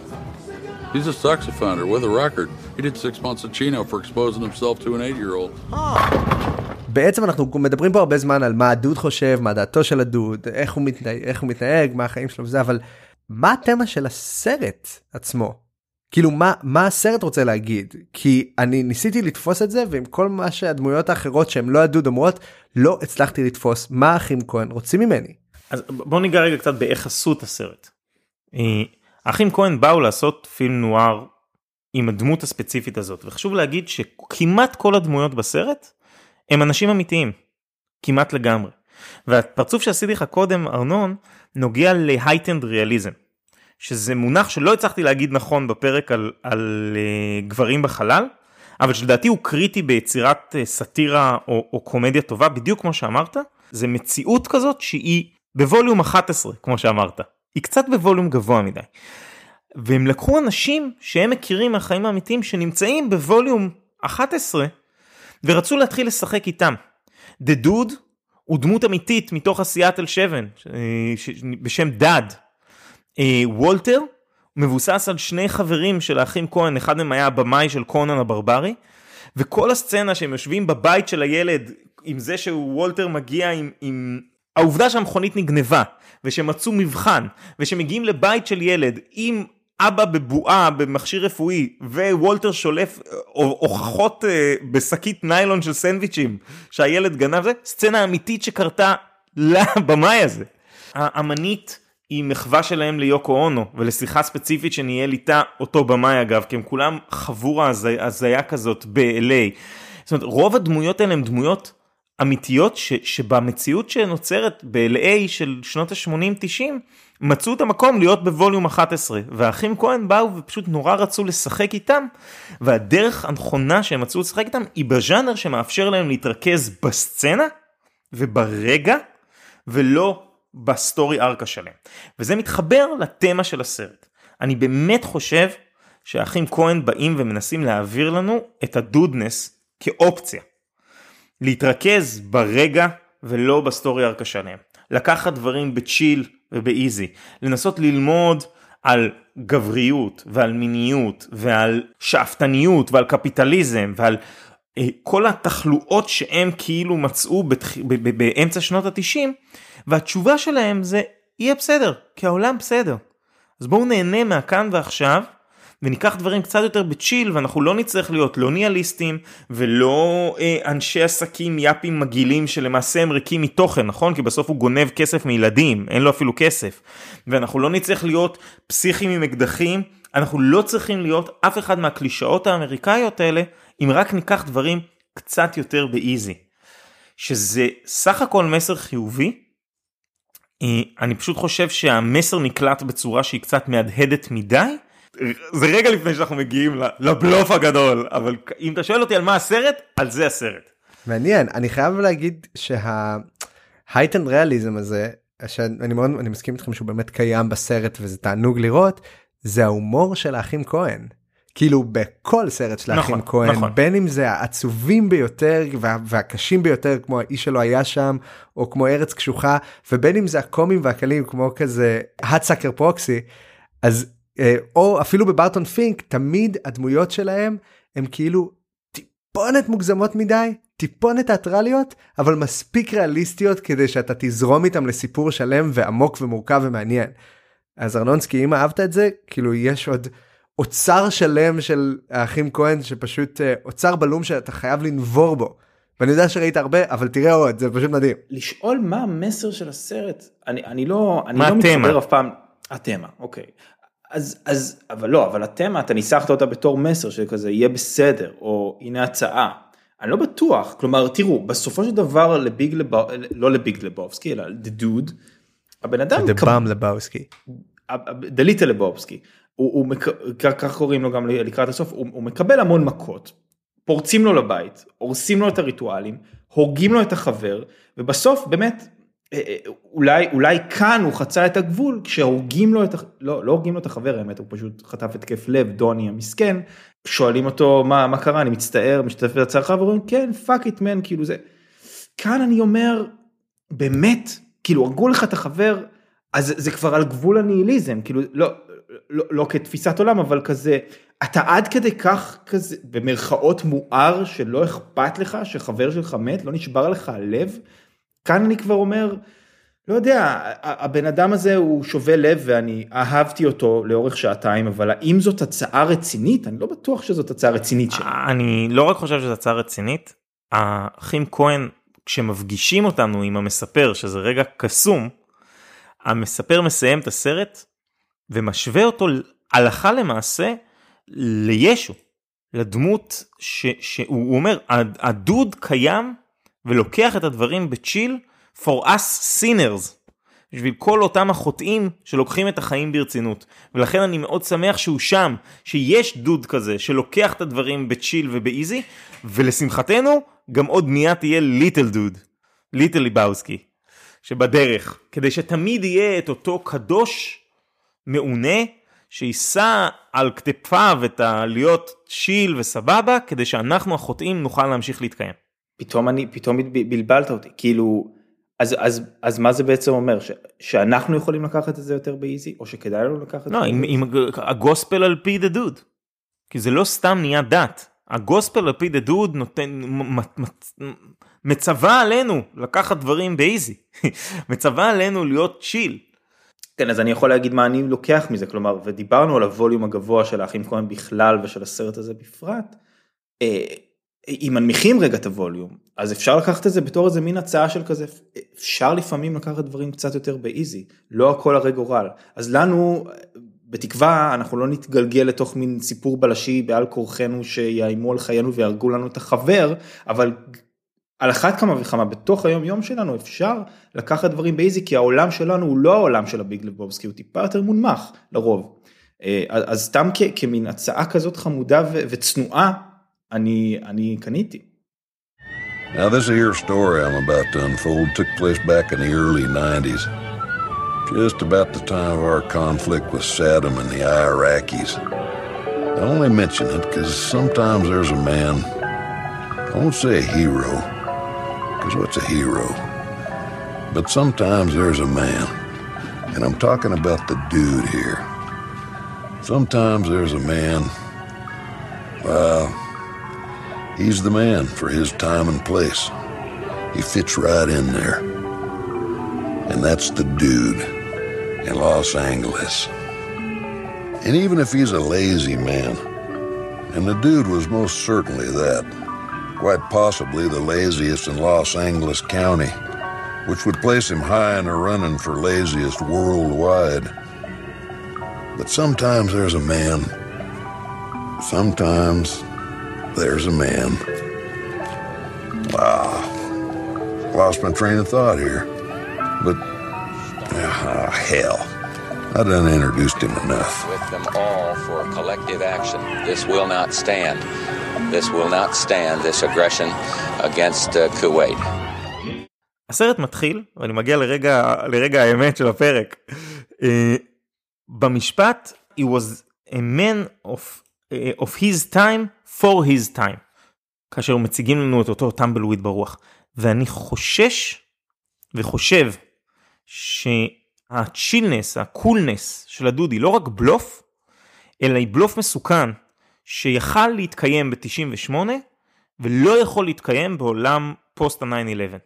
He's a sex offender with a record. He did six months of Chino for exposing himself to an eight year old. Huh. בעצם אנחנו מדברים פה הרבה זמן על מה הדוד חושב, מה דעתו של הדוד, איך הוא, מתנהג, איך הוא מתנהג, מה החיים שלו וזה, אבל מה התמה של הסרט עצמו? כאילו מה מה הסרט רוצה להגיד כי אני ניסיתי לתפוס את זה ועם כל מה שהדמויות האחרות שהם לא הדוד אומרות לא הצלחתי לתפוס מה האחים כהן רוצים ממני. אז בוא ניגע רגע קצת באיך עשו את הסרט. אה, האחים כהן באו לעשות פילם נוער עם הדמות הספציפית הזאת וחשוב להגיד שכמעט כל הדמויות בסרט הם אנשים אמיתיים כמעט לגמרי. והפרצוף שעשיתי לך קודם ארנון נוגע להייטנד ריאליזם. שזה מונח שלא הצלחתי להגיד נכון בפרק על, על uh, גברים בחלל, אבל שלדעתי הוא קריטי ביצירת uh, סאטירה או, או קומדיה טובה, בדיוק כמו שאמרת, זה מציאות כזאת שהיא בווליום 11, כמו שאמרת, היא קצת בווליום גבוה מדי. והם לקחו אנשים שהם מכירים מהחיים האמיתיים שנמצאים בווליום 11 ורצו להתחיל לשחק איתם. The Dude הוא דמות אמיתית מתוך הסיאטל 7 בשם דאד אה, וולטר מבוסס על שני חברים של האחים כהן, אחד מהם היה הבמאי של קונן הברברי, וכל הסצנה שהם יושבים בבית של הילד עם זה שוולטר מגיע עם, עם העובדה שהמכונית נגנבה ושמצאו מבחן ושמגיעים לבית של ילד עם אבא בבועה במכשיר רפואי ווולטר שולף אה, הוכחות אה, בשקית ניילון של סנדוויצ'ים שהילד גנב זה סצנה אמיתית שקרתה לבמאי הזה. האמנית היא מחווה שלהם ליוקו אונו ולשיחה ספציפית שניהל איתה אותו במאי אגב כי הם כולם חבורה הזיה כזאת ב-LA. זאת אומרת רוב הדמויות האלה הם דמויות אמיתיות ש, שבמציאות שנוצרת ב-LA של שנות ה-80-90 מצאו את המקום להיות בווליום 11 והאחים כהן באו ופשוט נורא רצו לשחק איתם והדרך הנכונה שהם מצאו לשחק איתם היא בז'אנר שמאפשר להם להתרכז בסצנה וברגע ולא בסטורי ארק השלם. וזה מתחבר לתמה של הסרט. אני באמת חושב שהאחים כהן באים ומנסים להעביר לנו את ה dudeness כאופציה. להתרכז ברגע ולא ב story arc השלם. לקחת דברים בצ'יל וב easy. לנסות ללמוד על גבריות ועל מיניות ועל שאפתניות ועל קפיטליזם ועל אה, כל התחלואות שהם כאילו מצאו בתח... ב- ב- באמצע שנות התשעים והתשובה שלהם זה יהיה בסדר כי העולם בסדר. אז בואו נהנה מהכאן ועכשיו וניקח דברים קצת יותר בצ'יל ואנחנו לא נצטרך להיות לא ניאליסטים ולא אה, אנשי עסקים יאפים מגעילים שלמעשה הם ריקים מתוכן נכון כי בסוף הוא גונב כסף מילדים אין לו אפילו כסף ואנחנו לא נצטרך להיות פסיכים עם אקדחים אנחנו לא צריכים להיות אף אחד מהקלישאות האמריקאיות האלה אם רק ניקח דברים קצת יותר באיזי. שזה סך הכל מסר חיובי. אה, אני פשוט חושב שהמסר נקלט בצורה שהיא קצת מהדהדת מדי. זה רגע לפני שאנחנו מגיעים לבלוף הגדול אבל אם אתה שואל אותי על מה הסרט על זה הסרט. מעניין אני חייב להגיד שההייטנד ריאליזם הזה שאני מאוד אני מסכים איתכם שהוא באמת קיים בסרט וזה תענוג לראות זה ההומור של האחים כהן. כאילו בכל סרט של האחים נכון, כהן נכון. בין אם זה העצובים ביותר וה, והקשים ביותר כמו האיש שלו היה שם או כמו ארץ קשוחה ובין אם זה הקומים והקלים כמו כזה האטסאקר פרוקסי אז או אפילו בברטון פינק תמיד הדמויות שלהם הם כאילו טיפונת מוגזמות מדי טיפונת תיאטרליות אבל מספיק ריאליסטיות כדי שאתה תזרום איתם לסיפור שלם ועמוק ומורכב ומעניין. אז ארנונסקי אם אהבת את זה כאילו יש עוד אוצר שלם של האחים כהן שפשוט אה, אוצר בלום שאתה חייב לנבור בו. ואני יודע שראית הרבה אבל תראה עוד זה פשוט מדהים. לשאול מה המסר של הסרט אני אני לא אני לא מתחבר אף פעם. התמה אוקיי אז אז אבל לא אבל התמה אתה ניסחת אותה בתור מסר שכזה יהיה בסדר או הנה הצעה. אני לא בטוח כלומר תראו בסופו של דבר לביג לבו לא לביג לבובסקי אלא לדוד. הבן אדם. the bum לבובסקי. the little לבובסקי. הוא, הוא כך קוראים לו גם לקראת הסוף הוא, הוא מקבל המון מכות פורצים לו לבית הורסים לו את הריטואלים הורגים לו את החבר ובסוף באמת אולי אולי כאן הוא חצה את הגבול כשהורגים לו את לא לא הורגים לו את החבר האמת הוא פשוט חטף התקף לב דוני המסכן. שואלים אותו מה מה קרה? אני מצטער משתתף בצערך? ואומרים כן fuck it man כאילו זה. כאן אני אומר באמת כאילו הרגו לך את החבר אז זה כבר על גבול הניהיליזם כאילו לא לא, לא כתפיסת עולם אבל כזה אתה עד כדי כך כזה במרכאות מואר שלא אכפת לך שחבר שלך מת לא נשבר לך הלב כאן אני כבר אומר לא יודע הבן אדם הזה הוא שובה לב ואני אהבתי אותו לאורך שעתיים אבל האם זאת הצעה רצינית אני לא בטוח שזאת הצעה רצינית שלי. אני לא רק חושב שזו הצעה רצינית האחים כהן כשמפגישים אותנו עם המספר שזה רגע קסום המספר מסיים את הסרט ומשווה אותו הלכה למעשה לישו, לדמות שהוא אומר, הדוד קיים ולוקח את הדברים בצ'יל for us sinners, בשביל כל אותם החוטאים שלוקחים את החיים ברצינות. ולכן אני מאוד שמח שהוא שם, שיש דוד כזה שלוקח את הדברים בצ'יל ובאיזי, ולשמחתנו גם עוד מיד תהיה ליטל דוד, ליטל ליבאוסקי, שבדרך, כדי שתמיד יהיה את אותו קדוש מעונה שיישא על כתפיו את הלהיות שיל וסבבה כדי שאנחנו החוטאים נוכל להמשיך להתקיים. פתאום אני פתאום בלבלת אותי כאילו אז אז אז מה זה בעצם אומר ש, שאנחנו יכולים לקחת את זה יותר באיזי או שכדאי לנו לקחת לא, את זה? לא עם הגוספל על פי דה דוד. כי זה לא סתם נהיה דת הגוספל על פי דה דוד נותן מצווה עלינו לקחת דברים באיזי מצווה עלינו להיות צ'יל. כן אז אני יכול להגיד מה אני לוקח מזה כלומר ודיברנו על הווליום הגבוה של האחים כהן בכלל ושל הסרט הזה בפרט. אם מנמיכים רגע את הווליום אז אפשר לקחת את זה בתור איזה מין הצעה של כזה אפשר לפעמים לקחת דברים קצת יותר באיזי לא הכל הרי גורל אז לנו בתקווה אנחנו לא נתגלגל לתוך מין סיפור בלשי בעל כורחנו שיאיימו על חיינו ויהרגו לנו את החבר אבל על אחת כמה וכמה בתוך היום יום שלנו אפשר לקחת דברים באיזי כי העולם שלנו הוא לא העולם של הביג לבובסקי הוא טיפה יותר מונמך לרוב. אה, אז סתם כמין הצעה כזאת חמודה וצנועה אני אני קניתי. Now this here story I'm about to unfold took place back in the early 90s. Just about the time of our conflict with Saddam and the Iraqis. I only mention it because sometimes there's a man, I won't say a hero, Because what's a hero? But sometimes there's a man And I'm talking about the dude here. Sometimes there's a man, well, he's the man for his time and place. He fits right in there. And that's the dude in Los Angeles. And even if he's a lazy man, and the dude was most certainly that, quite possibly the laziest in Los Angeles County, which would place him high in the running for laziest worldwide. But sometimes there's a man. Sometimes there's a man. Wow. Lost my train of thought here. But, ah, hell. I done introduced him enough. With them all for collective action. This will not stand. This will not stand, this aggression against uh, Kuwait. הסרט מתחיל, ואני מגיע לרגע, לרגע האמת של הפרק. Uh, במשפט, he was a man of, uh, of his time for his time. כאשר מציגים לנו את אותו tumbleweed ברוח. ואני חושש וחושב שה chillness, ה coolness של הדודי לא רק בלוף, אלא היא בלוף מסוכן שיכל להתקיים ב-98 ולא יכול להתקיים בעולם פוסט ה-9-11.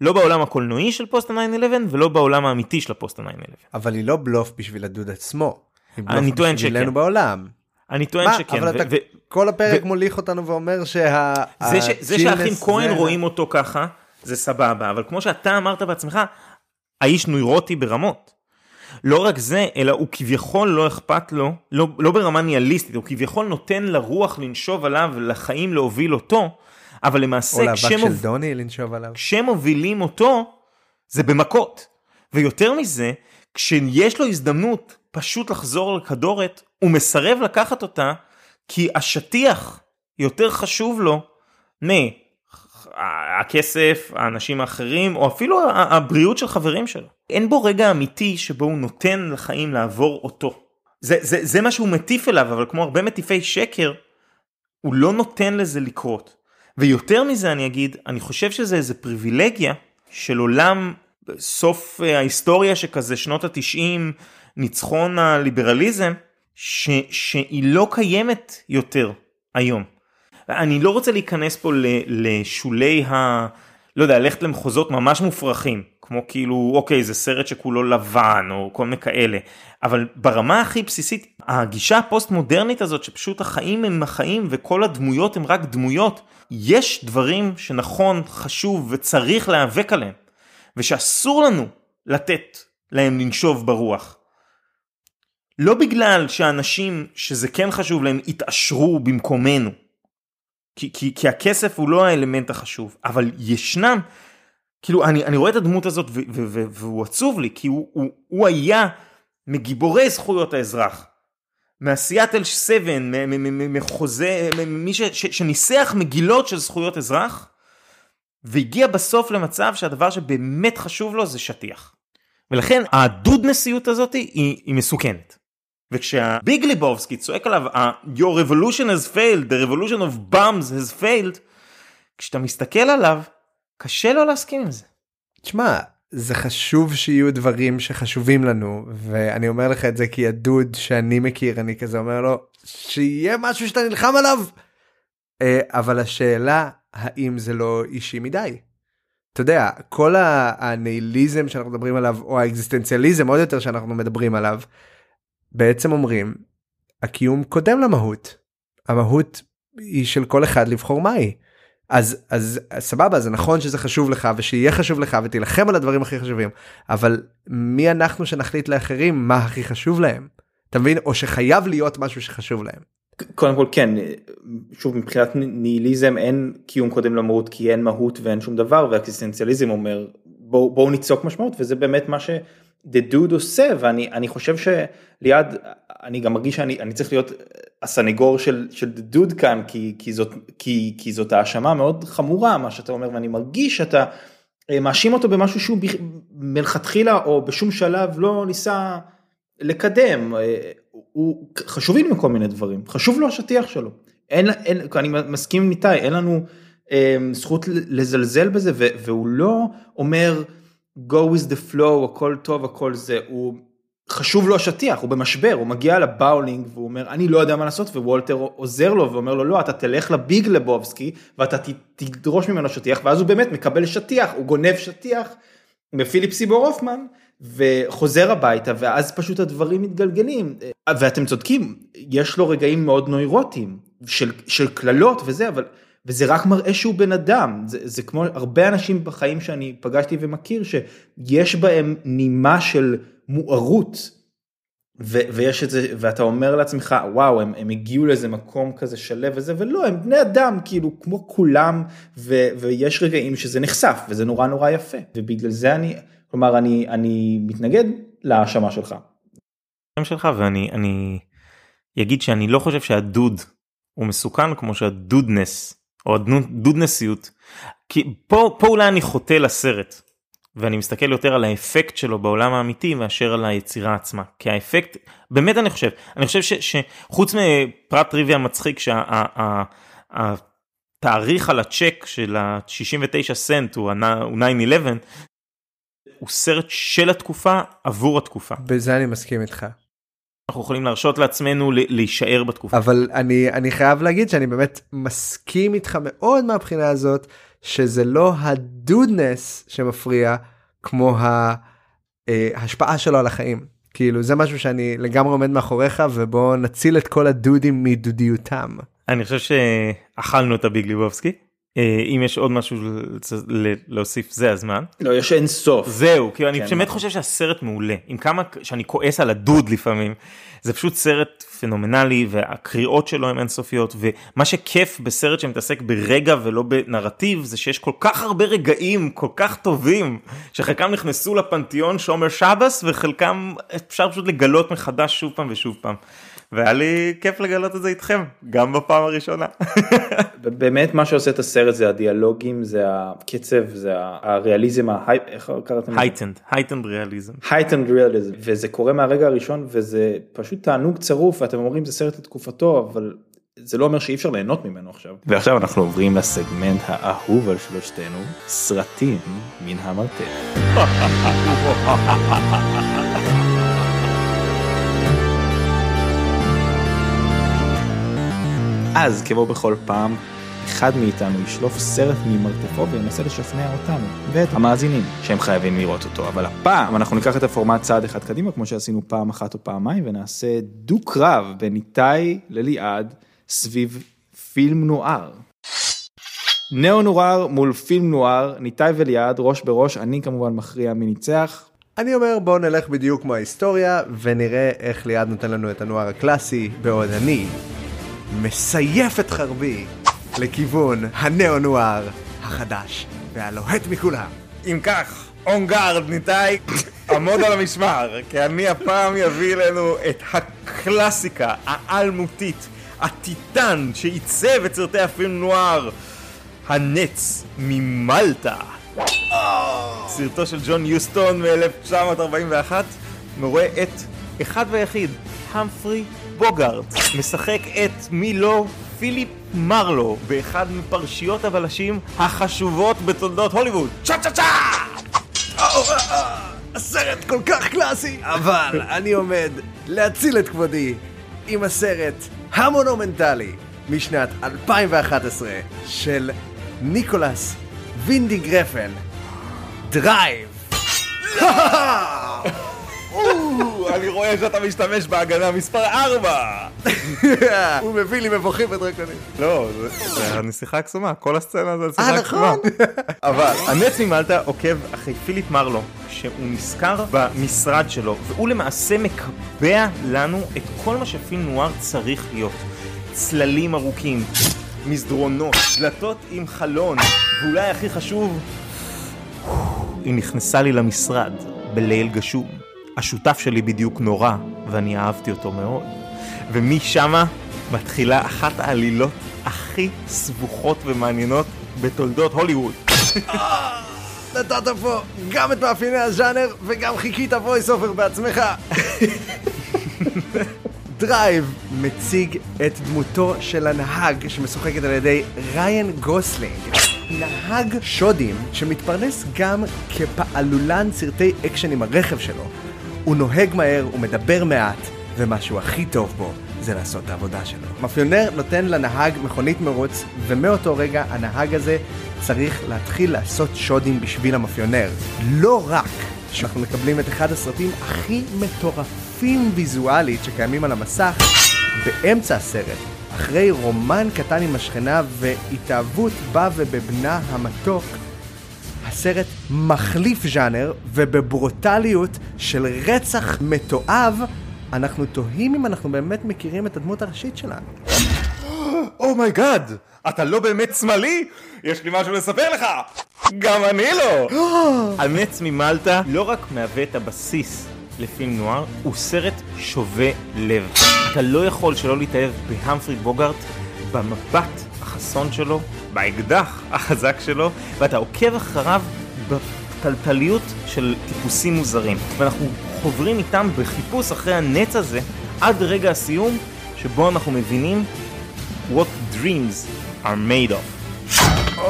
לא בעולם הקולנועי של פוסט ה-9-11 ולא בעולם האמיתי של הפוסט ה-9-11. אבל היא לא בלוף בשביל הדוד עצמו. אני טוען שכן. בשבילנו בעולם. אני טוען מה? שכן. אבל ו- אתה ו- כל הפרק ו- מוליך אותנו ואומר שה... זה, ש, זה הצ'ילנס שהאחים כהן זה- רואים אותו ככה, זה סבבה, אבל כמו שאתה אמרת בעצמך, האיש נוירוטי ברמות. לא רק זה, אלא הוא כביכול לא אכפת לו, לא, לא ברמה ניהליסטית, הוא כביכול נותן לרוח לנשוב עליו, לחיים להוביל אותו, אבל למעשה או לאבק של. דוני לנשוב עליו. כשמובילים אותו, זה במכות. ויותר מזה, כשיש לו הזדמנות פשוט לחזור לכדורת, הוא מסרב לקחת אותה, כי השטיח יותר חשוב לו מהכסף, האנשים האחרים, או אפילו הבריאות של חברים שלו. אין בו רגע אמיתי שבו הוא נותן לחיים לעבור אותו. זה, זה, זה מה שהוא מטיף אליו, אבל כמו הרבה מטיפי שקר, הוא לא נותן לזה לקרות. ויותר מזה אני אגיד, אני חושב שזה איזה פריבילגיה של עולם סוף אה, ההיסטוריה שכזה שנות התשעים, ניצחון הליברליזם, ש, שהיא לא קיימת יותר היום. אני לא רוצה להיכנס פה ל- לשולי ה... לא יודע, ללכת למחוזות ממש מופרכים, כמו כאילו, אוקיי, זה סרט שכולו לבן, או כל מיני כאלה, אבל ברמה הכי בסיסית, הגישה הפוסט מודרנית הזאת, שפשוט החיים הם החיים וכל הדמויות הם רק דמויות, יש דברים שנכון, חשוב וצריך להיאבק עליהם, ושאסור לנו לתת להם לנשוב ברוח. לא בגלל שאנשים שזה כן חשוב להם יתעשרו במקומנו, כי, כי, כי הכסף הוא לא האלמנט החשוב, אבל ישנם, כאילו אני, אני רואה את הדמות הזאת ו, ו, ו, והוא עצוב לי, כי הוא, הוא, הוא היה מגיבורי זכויות האזרח, מהסיאטל 7, מ- מ- מ- מחוזה, מי שניסח מגילות של זכויות אזרח, והגיע בסוף למצב שהדבר שבאמת חשוב לו זה שטיח. ולכן הדוד נשיאות הזאת היא, היא מסוכנת. וכשהביג ליבובסקי צועק עליו "Uh, your revolution has failed, the revolution of bombs has failed, כשאתה מסתכל עליו, קשה לו להסכים עם זה. תשמע, זה חשוב שיהיו דברים שחשובים לנו, ואני אומר לך את זה כי הדוד שאני מכיר, אני כזה אומר לו, שיהיה משהו שאתה נלחם עליו. אה, אבל השאלה, האם זה לא אישי מדי? אתה יודע, כל הניהיליזם שאנחנו מדברים עליו, או האקזיסטנציאליזם עוד יותר שאנחנו מדברים עליו, בעצם אומרים, הקיום קודם למהות. המהות היא של כל אחד לבחור מהי. אז אז סבבה זה נכון שזה חשוב לך ושיהיה חשוב לך ותילחם על הדברים הכי חשובים אבל מי אנחנו שנחליט לאחרים מה הכי חשוב להם אתה מבין או שחייב להיות משהו שחשוב להם. קודם כל כן שוב מבחינת ניהיליזם אין קיום קודם למהות כי אין מהות ואין שום דבר ואקסיסטנציאליזם אומר בואו בוא ניצוק משמעות וזה באמת מה שדה דוד עושה ואני אני חושב שליד אני גם מרגיש שאני אני צריך להיות הסנגור של של דה דוד כאן כי כי זאת כי כי זאת האשמה מאוד חמורה מה שאתה אומר ואני מרגיש שאתה אה, מאשים אותו במשהו שהוא מלכתחילה או בשום שלב לא ניסה לקדם. אה, הוא חשובים לו כל מיני דברים. חשוב לו השטיח שלו. אין, אין אני מסכים עם ניתאי אין לנו אה, זכות לזלזל בזה ו, והוא לא אומר go with the flow, הכל טוב, הכל זה, הוא חשוב לו השטיח, הוא במשבר, הוא מגיע לבאולינג והוא אומר, אני לא יודע מה לעשות, ווולטר עוזר לו ואומר לו, לא, אתה תלך לביג לבובסקי, ואתה תדרוש ממנו שטיח, ואז הוא באמת מקבל שטיח, הוא גונב שטיח מפיליפ סיבור הופמן, וחוזר הביתה, ואז פשוט הדברים מתגלגלים. ואתם צודקים, יש לו רגעים מאוד נוירוטיים, של קללות וזה, אבל... וזה רק מראה שהוא בן אדם, זה, זה כמו הרבה אנשים בחיים שאני פגשתי ומכיר, שיש בהם נימה של מוארות, ו, ויש את זה, ואתה אומר לעצמך, וואו, הם, הם הגיעו לאיזה מקום כזה שלב וזה, ולא, הם בני אדם, כאילו, כמו כולם, ו, ויש רגעים שזה נחשף, וזה נורא נורא יפה, ובגלל זה אני, כלומר, אני, אני מתנגד להאשמה שלך. שלך, ואני אני אגיד שאני לא חושב שהדוד הוא מסוכן כמו שהדודנס או הדודנסיות כי פה פה אולי אני חוטא לסרט ואני מסתכל יותר על האפקט שלו בעולם האמיתי מאשר על היצירה עצמה כי האפקט באמת אני חושב אני חושב ש, שחוץ מפרט טריוויה מצחיק שהתאריך על הצ'ק של ה-69 סנט הוא 9-11 הוא סרט של התקופה עבור התקופה. בזה אני מסכים איתך. אנחנו יכולים להרשות לעצמנו להישאר בתקופה. אבל אני אני חייב להגיד שאני באמת מסכים איתך מאוד מהבחינה הזאת שזה לא הדודנס שמפריע כמו ההשפעה שלו על החיים. כאילו זה משהו שאני לגמרי עומד מאחוריך ובוא נציל את כל הדודים מדודיותם. אני חושב שאכלנו את הביג ליבובסקי. אה, אם יש עוד משהו להוסיף זה הזמן. לא יש אין סוף. זהו כי אני כן. באמת חושב שהסרט מעולה עם כמה שאני כועס על הדוד לפעמים זה פשוט סרט פנומנלי והקריאות שלו הן אינסופיות ומה שכיף בסרט שמתעסק ברגע ולא בנרטיב זה שיש כל כך הרבה רגעים כל כך טובים שחלקם נכנסו לפנתיאון שומר שבס וחלקם אפשר פשוט לגלות מחדש שוב פעם ושוב פעם. והיה לי כיף לגלות את זה איתכם גם בפעם הראשונה. באמת מה שעושה את הסרט זה הדיאלוגים זה הקצב זה הריאליזם איך קראתם לזה? heightened heightened realism. heightened realism וזה קורה מהרגע הראשון וזה פשוט תענוג צרוף ואתם אומרים זה סרט לתקופתו אבל זה לא אומר שאי אפשר ליהנות ממנו עכשיו. ועכשיו אנחנו עוברים לסגמנט האהוב על שלושתנו סרטים מן המרתף. אז כמו בכל פעם, אחד מאיתנו ישלוף סרט ממרתפו וינסה לשכנע אותנו ואת המאזינים שהם חייבים לראות אותו. אבל הפעם אנחנו ניקח את הפורמט צעד אחד קדימה כמו שעשינו פעם אחת או פעמיים ונעשה דו קרב בין איתי לליעד סביב פילם נוער. נאו נוער מול פילם נוער, ניתאי וליעד ראש בראש, אני כמובן מכריע מי ניצח. אני אומר בואו נלך בדיוק כמו ההיסטוריה ונראה איך ליעד נותן לנו את הנוער הקלאסי בעוד אני מסייף את חרבי לכיוון הנאו-נואר החדש והלוהט מכולם. אם כך, און גארד ניתאי, עמוד על המשמר, כי אני הפעם אביא אלינו את הקלאסיקה האלמותית, הטיטן שעיצב את סרטי הפילם נואר, הנץ ממלטה. סרטו של ג'ון יוסטון מ-1941 מורה את אחד ויחיד, המפרי בוגארט משחק את מי לא פיליפ מרלו באחד מפרשיות הבלשים החשובות בתולדות הוליווד. צ'ה צ'ה צ'ה! הסרט כל כך קלאסי, אבל אני עומד להציל את כבודי עם הסרט המונומנטלי משנת 2011 של ניקולס וינדינג רפן, דרייב. אני רואה שאתה משתמש בהגנה מספר 4! הוא מביא לי מבוכים ודרקונים. לא, זה הנסיכה הקסומה, כל הסצנה זה הנסיכה הקסומה. אה, נכון. אבל הנץ ממלטה עוקב אחרי פיליפ מרלו, שהוא נזכר במשרד שלו, והוא למעשה מקבע לנו את כל מה שפילם נואר צריך להיות. צללים ארוכים, מסדרונות, דלתות עם חלון, ואולי הכי חשוב, היא נכנסה לי למשרד בליל גשום. השותף שלי בדיוק נורא, ואני אהבתי אותו מאוד. ומשמה מתחילה אחת העלילות הכי סבוכות ומעניינות בתולדות הוליווד. נתת פה גם את מאפייני הז'אנר וגם חיכית voice over בעצמך. דרייב מציג את דמותו של הנהג שמשוחקת על ידי ריאן גוסלינג. נהג שודים שמתפרנס גם כפעלולן סרטי אקשן עם הרכב שלו. הוא נוהג מהר, הוא מדבר מעט, ומה שהוא הכי טוב בו זה לעשות את העבודה שלו. מאפיונר נותן לנהג מכונית מרוץ, ומאותו רגע הנהג הזה צריך להתחיל לעשות שודים בשביל המאפיונר. לא רק שאנחנו מקבלים את אחד הסרטים הכי מטורפים ויזואלית שקיימים על המסך, באמצע הסרט, אחרי רומן קטן עם השכנה והתאהבות בה ובבנה המתוק, הסרט מחליף ז'אנר, ובברוטליות של רצח מתועב, אנחנו תוהים אם אנחנו באמת מכירים את הדמות הראשית שלנו. Oh my God, oh אתה לא באמת שמאלי? יש לי משהו לספר לך! גם אני לא! הנץ ממלטה לא רק מהווה את הבסיס לפילם נוער, הוא סרט שובה לב. אתה לא יכול שלא להתאהב בהמפרי בוגארט, במבט החסון שלו, באקדח החזק שלו, ואתה עוקב אחריו בטלטליות של טיפוסים מוזרים. ואנחנו חוברים איתם בחיפוש אחרי הנץ הזה עד רגע הסיום שבו אנחנו מבינים what dreams are made of.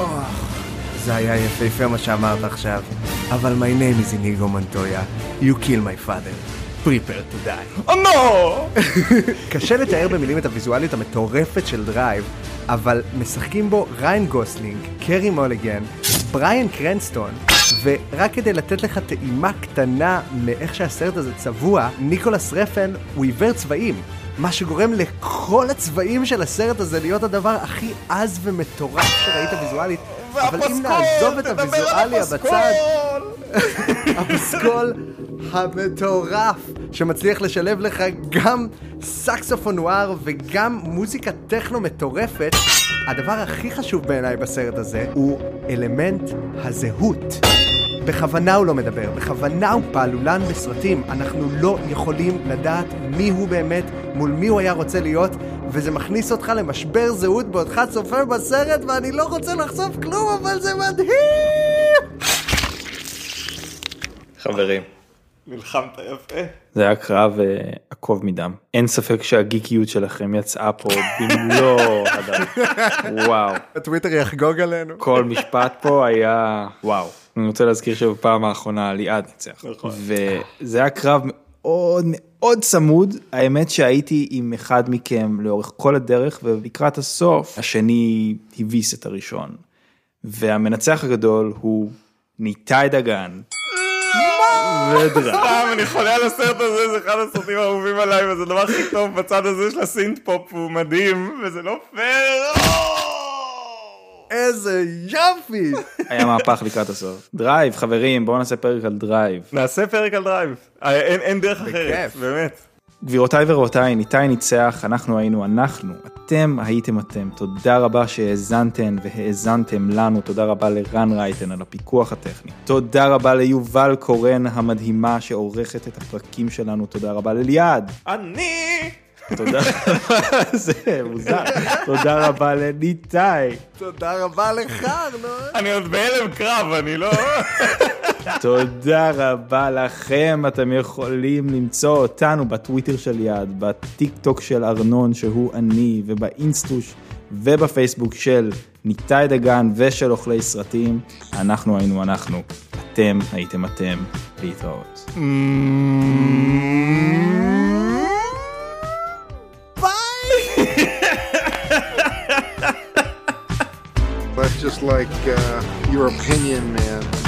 זה היה יפהפה מה שאמרת עכשיו. אבל my name is Inigo Montoya. You kill my father. Prepare to die. oh, נו! קשה לתאר במילים את הוויזואליות המטורפת של דרייב, אבל משחקים בו ריין גוסלינג, קרי מוליגן, בריאן קרנסטון, ורק כדי לתת לך טעימה קטנה מאיך שהסרט הזה צבוע, ניקולס רפן הוא עיוור צבעים. מה שגורם לכל הצבעים של הסרט הזה להיות הדבר הכי עז ומטורף שראית ויזואלית. אבל אם נעזוב את הוויזואליה בצד... הפסקול המטורף שמצליח לשלב לך גם סקסופונואר וגם מוזיקה טכנו מטורפת, הדבר הכי חשוב בעיניי בסרט הזה הוא אלמנט הזהות. בכוונה הוא לא מדבר, בכוונה הוא פעלולן בסרטים. אנחנו לא יכולים לדעת מי הוא באמת, מול מי הוא היה רוצה להיות, וזה מכניס אותך למשבר זהות בעודך צופה בסרט, ואני לא רוצה לחשוף כלום, אבל זה מדהים! חברים. נלחמת יפה. זה היה קרב uh, עקוב מדם. אין ספק שהגיקיות שלכם יצאה פה במלוא הדם. וואו. הטוויטר יחגוג עלינו. כל משפט פה היה וואו. אני רוצה להזכיר שבפעם האחרונה ליעד ניצח. נכון. וזה היה קרב מאוד מאוד צמוד. האמת שהייתי עם אחד מכם לאורך כל הדרך ולקראת הסוף השני הביס את הראשון. והמנצח הגדול הוא ניתאי דגן. סתם, אני חולה על הסרט הזה, זה אחד הסרטים האהובים עליי, וזה הדבר הכי טוב בצד הזה של הסינט פופ, הוא מדהים, וזה לא פייר. איזה יופי! היה מהפך לקראת הסוף. דרייב, חברים, בואו נעשה פרק על דרייב. נעשה פרק על דרייב, אין, אין דרך אחרת, באמת. גבירותיי ורבותיי, ניתאי ניצח, אנחנו היינו אנחנו, אתם הייתם אתם. תודה רבה שהאזנתן והאזנתם לנו, תודה רבה לרן רייטן על הפיקוח הטכני. תודה רבה ליובל קורן המדהימה שעורכת את הפרקים שלנו, תודה רבה לליעד. אני! תודה רבה, זה מוזר. תודה רבה לניתאי. תודה רבה לך, ארנון. אני עוד בהלם קרב, אני לא... תודה רבה לכם, אתם יכולים למצוא אותנו בטוויטר של יעד, בטיק טוק של ארנון שהוא אני, ובאינסטוש ובפייסבוק של ניתאי דגן ושל אוכלי סרטים. אנחנו היינו אנחנו, אתם הייתם אתם, להתראות. That's just like uh, your opinion, man.